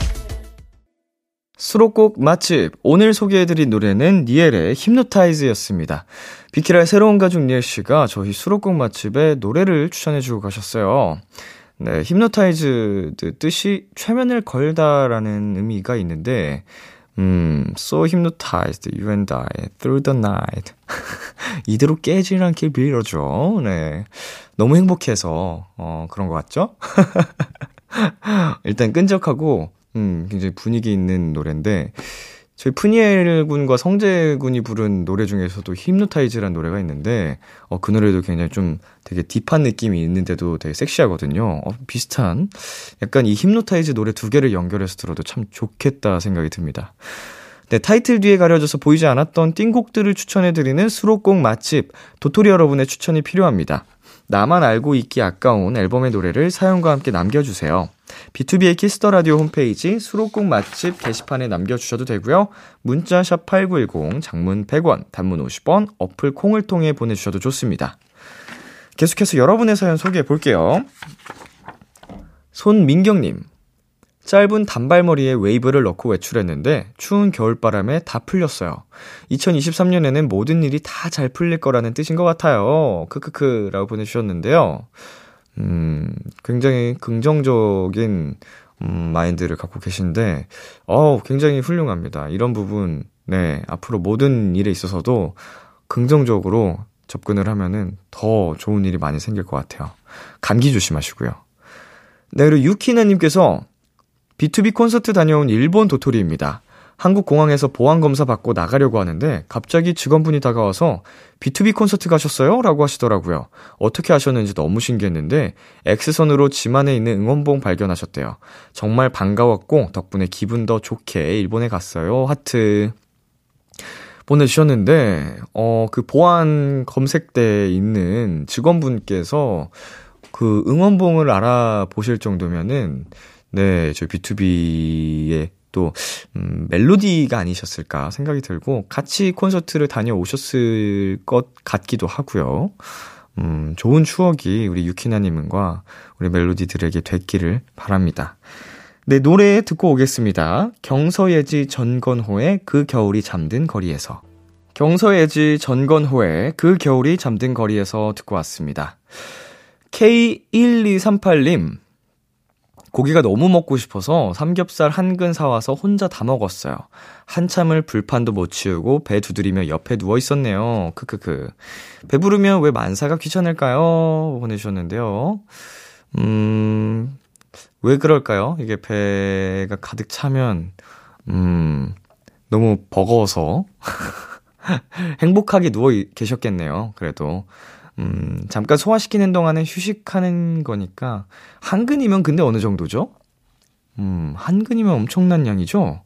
수록곡 맛집 오늘 소개해드린 노래는 니엘의 힘노타이즈였습니다. 비키라의 새로운 가족 니엘 씨가 저희 수록곡 맛집에 노래를 추천해주고 가셨어요. 네, 힘노타이즈 뜻이 최면을 걸다라는 의미가 있는데, 음, so hypnotized you and I through the night. 이대로 깨질 않길 빌어줘. 네. 너무 행복해서, 어, 그런 것 같죠? 일단 끈적하고, 음, 굉장히 분위기 있는 노래인데, 저희 푸니엘 군과 성재 군이 부른 노래 중에서도 힘노타이즈라는 노래가 있는데, 어, 그 노래도 굉장히 좀 되게 deep한 느낌이 있는데도 되게 섹시하거든요. 어, 비슷한, 약간 이 Hypnotize 노래 두 개를 연결해서 들어도 참 좋겠다 생각이 듭니다. 네, 타이틀 뒤에 가려져서 보이지 않았던 띵곡들을 추천해드리는 수록곡 맛집, 도토리 여러분의 추천이 필요합니다. 나만 알고 있기 아까운 앨범의 노래를 사연과 함께 남겨주세요. B2B의 Kiss the Radio 홈페이지 수록곡 맛집 게시판에 남겨주셔도 되고요. 문자 샵 8910 장문 100원, 단문 50원, 어플 콩을 통해 보내주셔도 좋습니다. 계속해서 여러분의 사연 소개해 볼게요. 손민경님. 짧은 단발머리에 웨이브를 넣고 외출했는데 추운 겨울바람에 다 풀렸어요. 2023년에는 모든 일이 다 잘 풀릴 거라는 뜻인 것 같아요. 크크크 라고 보내주셨는데요. 음, 굉장히 긍정적인 음, 마인드를 갖고 계신데, 어 굉장히 훌륭합니다. 이런 부분, 네, 앞으로 모든 일에 있어서도 긍정적으로 접근을 하면은 더 좋은 일이 많이 생길 것 같아요. 감기 조심하시고요. 네, 그리고 유키나님께서 B2B 콘서트 다녀온 일본 도토리입니다. 한국 공항에서 보안 검사 받고 나가려고 하는데 갑자기 직원분이 다가와서 B2B 콘서트 가셨어요? 라고 하시더라고요. 어떻게 하셨는지 너무 신기했는데 X선으로 짐 안에 있는 응원봉 발견하셨대요. 정말 반가웠고 덕분에 기분 더 좋게 일본에 갔어요. 하트. 보내주셨는데, 어, 그 보안 검색대에 있는 직원분께서 그 응원봉을 알아보실 정도면은, 네, 저희 B2B의 또, 음, 멜로디가 아니셨을까 생각이 들고, 같이 콘서트를 다녀오셨을 것 같기도 하고요. 음, 좋은 추억이 우리 유키나님과 우리 멜로디들에게 됐기를 바랍니다. 네, 노래 듣고 오겠습니다. 경서예지 전건호의 그 겨울이 잠든 거리에서. 경서예지 전건호의 그 겨울이 잠든 거리에서 듣고 왔습니다. K1238님, 고기가 너무 먹고 싶어서 삼겹살 한 근 사와서 혼자 다 먹었어요. 한참을 불판도 못 치우고 배 두드리며 옆에 누워 있었네요. 크크크. 배부르면 왜 만사가 귀찮을까요? 보내주셨는데요. 음, 왜 그럴까요? 이게 배가 가득 차면, 음, 너무 버거워서. 행복하게 누워 계셨겠네요. 그래도. 음, 잠깐 소화시키는 동안에 휴식하는 거니까, 한 근이면 근데 어느 정도죠? 음, 한 근이면 엄청난 양이죠?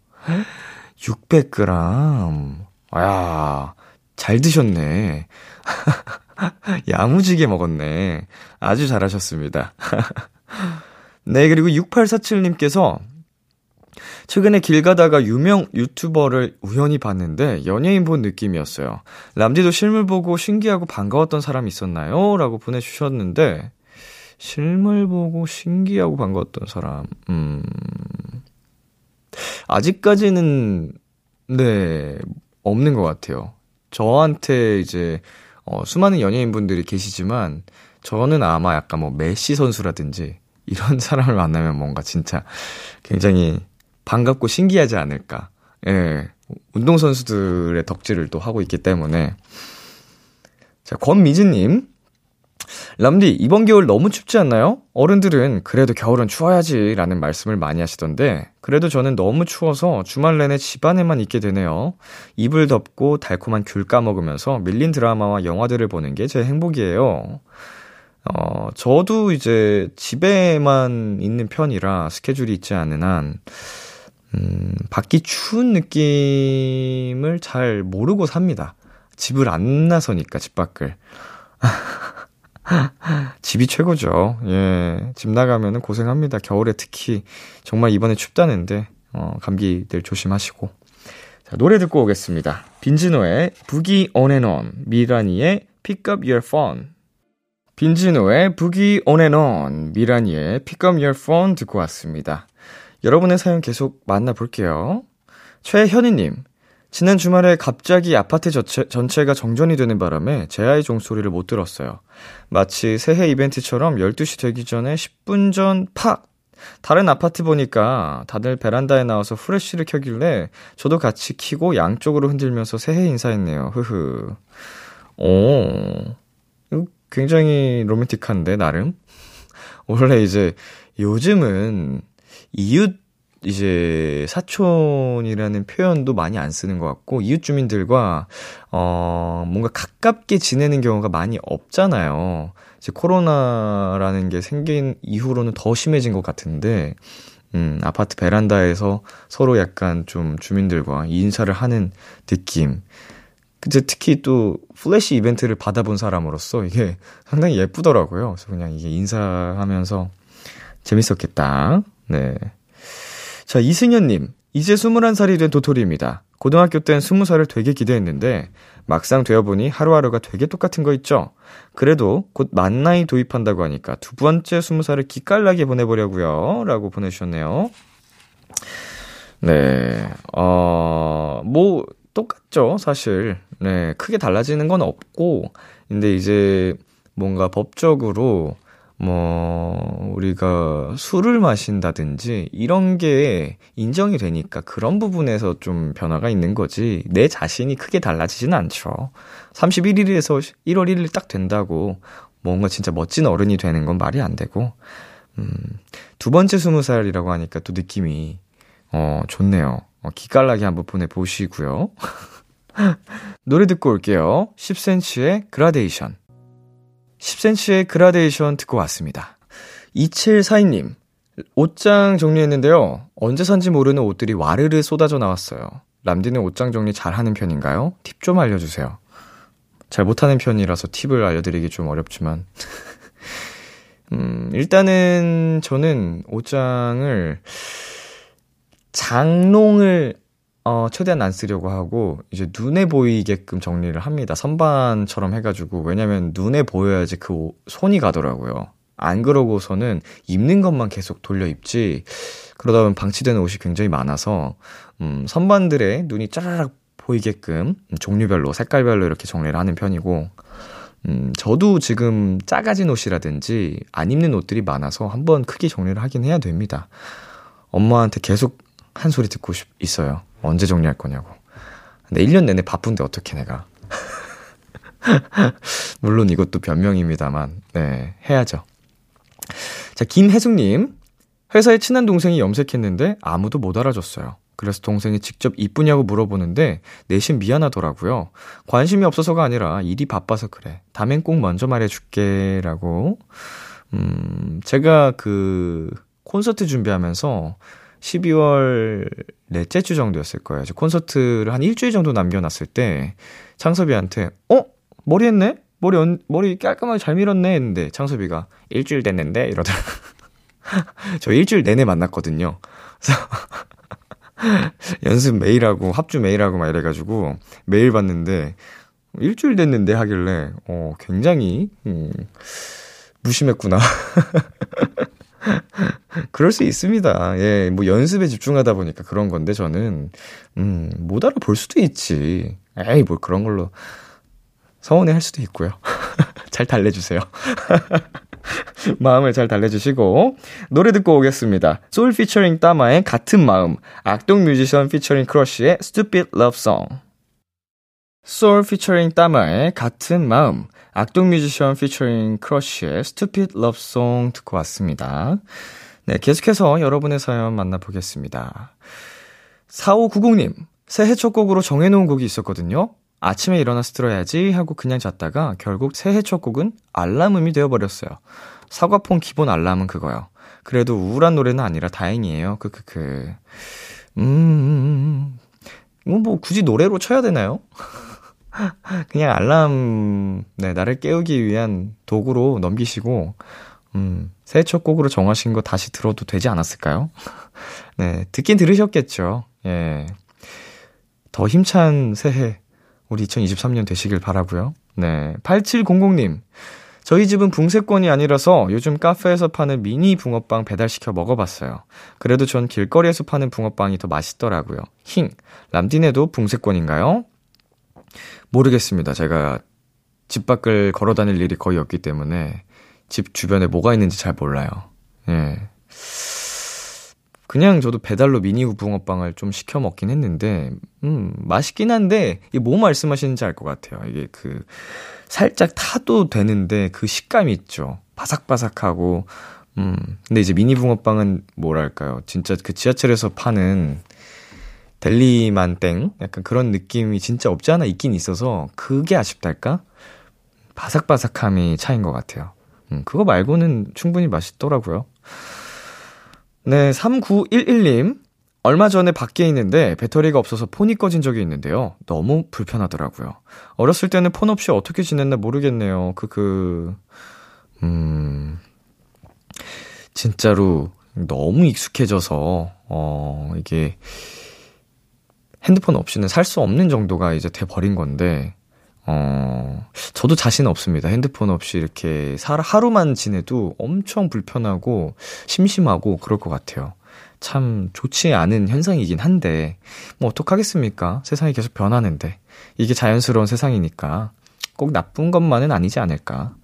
600g. 야, 잘 드셨네. 야무지게 먹었네. 아주 잘하셨습니다. 네, 그리고 6847님께서 최근에 길 가다가 유명 유튜버를 우연히 봤는데 연예인 본 느낌이었어요. 람디도 실물 보고 신기하고 반가웠던 사람 있었나요? 라고 보내주셨는데, 실물 보고 신기하고 반가웠던 사람, 음, 아직까지는, 네, 없는 것 같아요. 저한테 이제, 어, 수많은 연예인분들이 계시지만, 저는 아마 약간 뭐 메시 선수라든지, 이런 사람을 만나면 뭔가 진짜 굉장히 반갑고 신기하지 않을까. 예. 운동선수들의 덕질을 또 하고 있기 때문에. 자, 권미진님. 람디, 이번 겨울 너무 춥지 않나요? 어른들은 그래도 겨울은 추워야지 라는 말씀을 많이 하시던데, 그래도 저는 너무 추워서 주말 내내 집안에만 있게 되네요. 이불 덮고 달콤한 귤 까먹으면서 밀린 드라마와 영화들을 보는 게 제 행복이에요. 어, 저도 이제 집에만 있는 편이라 스케줄이 있지 않은 한, 음, 밖이 추운 느낌을 잘 모르고 삽니다. 집을 안 나서니까, 집 밖을. 집이 최고죠. 예. 집 나가면은 고생합니다. 겨울에 특히. 정말 이번에 춥다는데, 어, 감기들 조심하시고. 자, 노래 듣고 오겠습니다. 빈지노의 부기 온앤온, 미라니의 Pick Up Your Phone. 빈지노의 부기 온앤온, 미라니의 Pick Up Your Phone 듣고 왔습니다. 여러분의 사연 계속 만나볼게요. 최현희님, 지난 주말에 갑자기 아파트 전체, 전체 가 정전이 되는 바람에 제 아이 종소리를 못 들었어요. 마치 새해 이벤트처럼 12시 되기 전에 10분 전 팍! 다른 아파트 보니까 다들 베란다에 나와서 후레쉬를 켜길래 저도 같이 키고 양쪽으로 흔들면서 새해 인사했네요. 흐흐. 오, 굉장히 로맨틱한데, 나름? 원래 이제 요즘은 이웃 이제 사촌이라는 표현도 많이 안 쓰는 것 같고 이웃 주민들과 어 뭔가 가깝게 지내는 경우가 많이 없잖아요. 이제 코로나라는 게 생긴 이후로는 더 심해진 것 같은데 음 아파트 베란다에서 서로 약간 좀 주민들과 인사를 하는 느낌. 근데 특히 또 플래시 이벤트를 받아본 사람으로서 이게 상당히 예쁘더라고요. 그래서 그냥 이게 인사하면서 재밌었겠다. 네. 자, 이승현님. 이제 21살이 된 도토리입니다. 고등학교 땐 20살을 되게 기대했는데, 막상 되어보니 하루하루가 되게 똑같은 거 있죠? 그래도 곧 만나이 도입한다고 하니까 두 번째 20살을 기깔나게 보내보려고요 라고 보내주셨네요. 네, 어, 뭐, 똑같죠, 사실. 네, 크게 달라지는 건 없고, 근데 이제 뭔가 법적으로 뭐, 우리가 술을 마신다든지, 이런 게 인정이 되니까 그런 부분에서 좀 변화가 있는 거지, 내 자신이 크게 달라지진 않죠. 31일에서 1월 1일 딱 된다고, 뭔가 진짜 멋진 어른이 되는 건 말이 안 되고, 음, 두 번째 스무 살이라고 하니까 또 느낌이, 어, 좋네요. 어, 기깔나게 한번 보내보시고요. 노래 듣고 올게요. 10cm의 그라데이션. 10cm의 그라데이션 듣고 왔습니다. 2742님, 옷장 정리했는데요. 언제 산지 모르는 옷들이 와르르 쏟아져 나왔어요. 람디는 옷장 정리 잘 하는 편인가요? 팁 좀 알려주세요. 잘 못하는 편이라서 팁을 알려드리기 좀 어렵지만. 음, 일단은 저는 옷장을 장롱을 어, 최대한 안 쓰려고 하고, 이제 눈에 보이게끔 정리를 합니다. 선반처럼 해가지고, 왜냐면 눈에 보여야지 그 옷, 손이 가더라고요. 안 그러고서는 입는 것만 계속 돌려 입지, 그러다 보면 방치되는 옷이 굉장히 많아서, 음, 선반들에 눈이 짜라락 보이게끔, 음, 종류별로, 색깔별로 이렇게 정리를 하는 편이고, 음, 저도 지금 작아진 옷이라든지, 안 입는 옷들이 많아서 한번 크게 정리를 하긴 해야 됩니다. 엄마한테 계속 한 소리 듣고 싶, 있어요. 언제 정리할 거냐고. 근데 1년 내내 바쁜데 어떻게 내가. 물론 이것도 변명입니다만, 네, 해야죠. 자, 김혜숙님. 회사에 친한 동생이 염색했는데 아무도 못 알아줬어요. 그래서 동생이 직접 이쁘냐고 물어보는데 내심 미안하더라고요. 관심이 없어서가 아니라 일이 바빠서 그래. 다음엔 꼭 먼저 말해줄게. 라고. 음, 제가 그 콘서트 준비하면서 12월 넷째 주 정도였을 거예요. 콘서트를 한 일주일 정도 남겨놨을 때 창섭이한테 어 머리 했네? 머리 언, 머리 깔끔하게 잘 밀었네 했는데 창섭이가 일주일 됐는데 이러더라. 저 일주일 내내 만났거든요. 그래서 연습 매일 하고 합주 매일 하고 막 이래가지고 매일 봤는데 일주일 됐는데 하길래 어 굉장히 음, 무심했구나. 그럴 수 있습니다. 예, 뭐 연습에 집중하다 보니까 그런 건데 저는 음, 못 알아볼 수도 있지. 에이, 뭐 그런 걸로 서운해 할 수도 있고요. 잘 달래 주세요. 마음을 잘 달래주시고 노래 듣고 오겠습니다. 쏠 피처링 따마의 같은 마음, 악동 뮤지션 피처링 크러쉬의 Stupid Love Song. 쏠 피처링 따마의 같은 마음, 악동 뮤지션 피처링 크러쉬의 Stupid Love Song 듣고 왔습니다. 네, 계속해서 여러분의 사연 만나보겠습니다. 4590님, 새해 첫 곡으로 정해놓은 곡이 있었거든요. 아침에 일어나서 들어야지 하고 그냥 잤다가 결국 새해 첫 곡은 알람음이 되어버렸어요. 사과폰 기본 알람은 그거요. 그래도 우울한 노래는 아니라 다행이에요. 크크크. 음, 뭐, 뭐, 굳이 노래로 쳐야 되나요? 그냥 알람, 네, 나를 깨우기 위한 도구로 넘기시고, 음, 새해 첫 곡으로 정하신 거 다시 들어도 되지 않았을까요? 네, 듣긴 들으셨겠죠. 예. 더 힘찬 새해, 우리 2023년 되시길 바라고요 네. 8700님. 저희 집은 붕세권이 아니라서 요즘 카페에서 파는 미니 붕어빵 배달시켜 먹어봤어요. 그래도 전 길거리에서 파는 붕어빵이 더 맛있더라고요. 힝. 람디네도 붕세권인가요? 모르겠습니다. 제가 집 밖을 걸어 다닐 일이 거의 없기 때문에 집 주변에 뭐가 있는지 잘 몰라요. 예. 그냥 저도 배달로 미니 붕어빵을 좀 시켜 먹긴 했는데, 음, 맛있긴 한데, 이게 뭐 말씀하시는지 알 것 같아요. 이게 그, 살짝 타도 되는데 그 식감이 있죠. 바삭바삭하고, 음, 근데 이제 미니 붕어빵은 뭐랄까요. 진짜 그 지하철에서 파는 델리만 땡? 약간 그런 느낌이 진짜 없지 않아 있긴 있어서 그게 아쉽달까? 바삭바삭함이 차인 것 같아요. 음, 그거 말고는 충분히 맛있더라고요. 네, 3911님. 얼마 전에 밖에 있는데 배터리가 없어서 폰이 꺼진 적이 있는데요. 너무 불편하더라고요. 어렸을 때는 폰 없이 어떻게 지냈나 모르겠네요. 그, 그, 음, 진짜로 너무 익숙해져서, 어, 이게, 핸드폰 없이는 살 수 없는 정도가 이제 돼버린 건데, 어, 저도 자신 없습니다. 핸드폰 없이 이렇게 살, 하루만 지내도 엄청 불편하고 심심하고 그럴 것 같아요. 참 좋지 않은 현상이긴 한데, 뭐 어떡하겠습니까? 세상이 계속 변하는데. 이게 자연스러운 세상이니까 꼭 나쁜 것만은 아니지 않을까.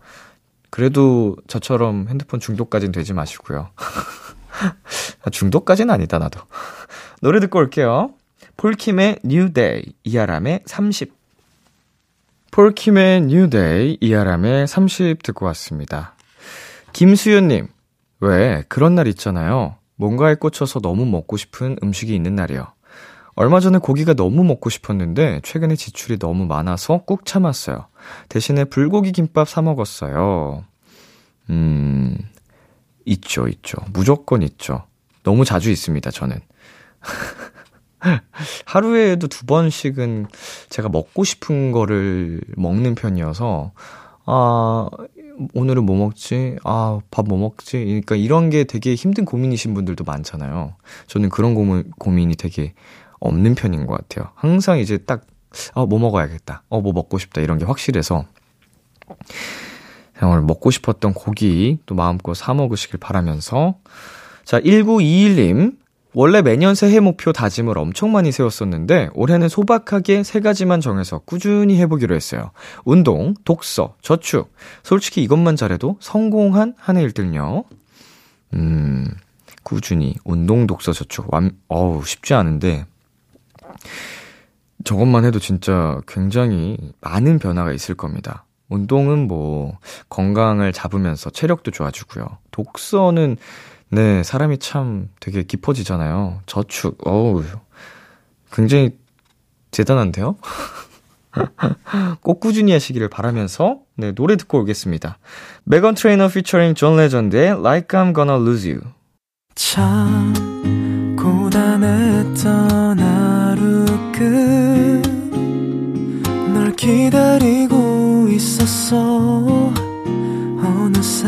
그래도 저처럼 핸드폰 중독까지는 되지 마시고요. 중독까지는 아니다, 나도. 노래 듣고 올게요. 폴킴의 Day, 이아람의 30. 폴킴의 Day, 이아람의 30 듣고 왔습니다. 김수연님, 왜 그런 날 있잖아요. 뭔가에 꽂혀서 너무 먹고 싶은 음식이 있는 날이요. 얼마 전에 고기가 너무 먹고 싶었는데 최근에 지출이 너무 많아서 꾹 참았어요. 대신에 불고기 김밥 사 먹었어요. 음, 있죠, 있죠. 무조건 있죠. 너무 자주 있습니다, 저는. 하루에도 두 번씩은 제가 먹고 싶은 거를 먹는 편이어서, 아, 오늘은 뭐 먹지? 아, 밥 뭐 먹지? 그러니까 이런 게 되게 힘든 고민이신 분들도 많잖아요. 저는 그런 고민, 고민이 되게 없는 편인 것 같아요. 항상 이제 딱, 어, 뭐 먹어야겠다. 어, 뭐 먹고 싶다. 이런 게 확실해서. 오늘 먹고 싶었던 고기 또 마음껏 사 먹으시길 바라면서. 자, 1921님. 원래 매년 새해 목표 다짐을 엄청 많이 세웠었는데 올해는 소박하게 세 가지만 정해서 꾸준히 해보기로 했어요. 운동, 독서, 저축. 솔직히 이것만 잘해도 성공한 한 해일 듯요. 음, 꾸준히 운동, 독서, 저축. 완, 어우 쉽지 않은데 저것만 해도 진짜 굉장히 많은 변화가 있을 겁니다. 운동은 뭐 건강을 잡으면서 체력도 좋아지고요. 독서는 네, 사람이 참 되게 깊어지잖아요. 저축, 어우, 굉장히 대단한데요? 꼭 꾸준히 하시기를 바라면서, 네, 노래 듣고 오겠습니다. 메건 트레이너 피처링 존 레전드의 Like I'm Gonna Lose You. 참, 고단했던 하루 끝널 기다리고 있었어. 어느새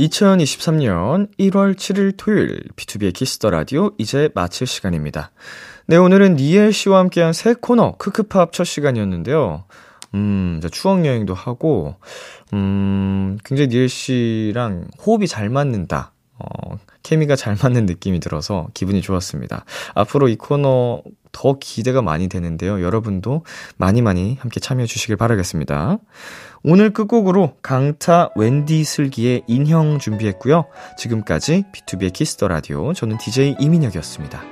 2023년 1월 7일 토요일 B2B의 Kiss the Radio 이제 마칠 시간입니다. 네, 오늘은 니엘 씨와 함께한 새 코너 크크팝 첫 시간이었는데요. 음, 추억 여행도 하고 음, 굉장히 니엘 씨랑 호흡이 잘 맞는다. 어, 케미가 잘 맞는 느낌이 들어서 기분이 좋았습니다. 앞으로 이 코너 더 기대가 많이 되는데요. 여러분도 많이 많이 함께 참여해 주시길 바라겠습니다. 오늘 끝곡으로 강타 웬디 슬기의 인형 준비했고요. 지금까지 B2B의 Kiss the Radio 저는 DJ 이민혁이었습니다.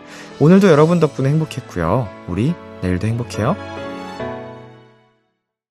오늘도 여러분 덕분에 행복했고요. 우리 내일도 행복해요.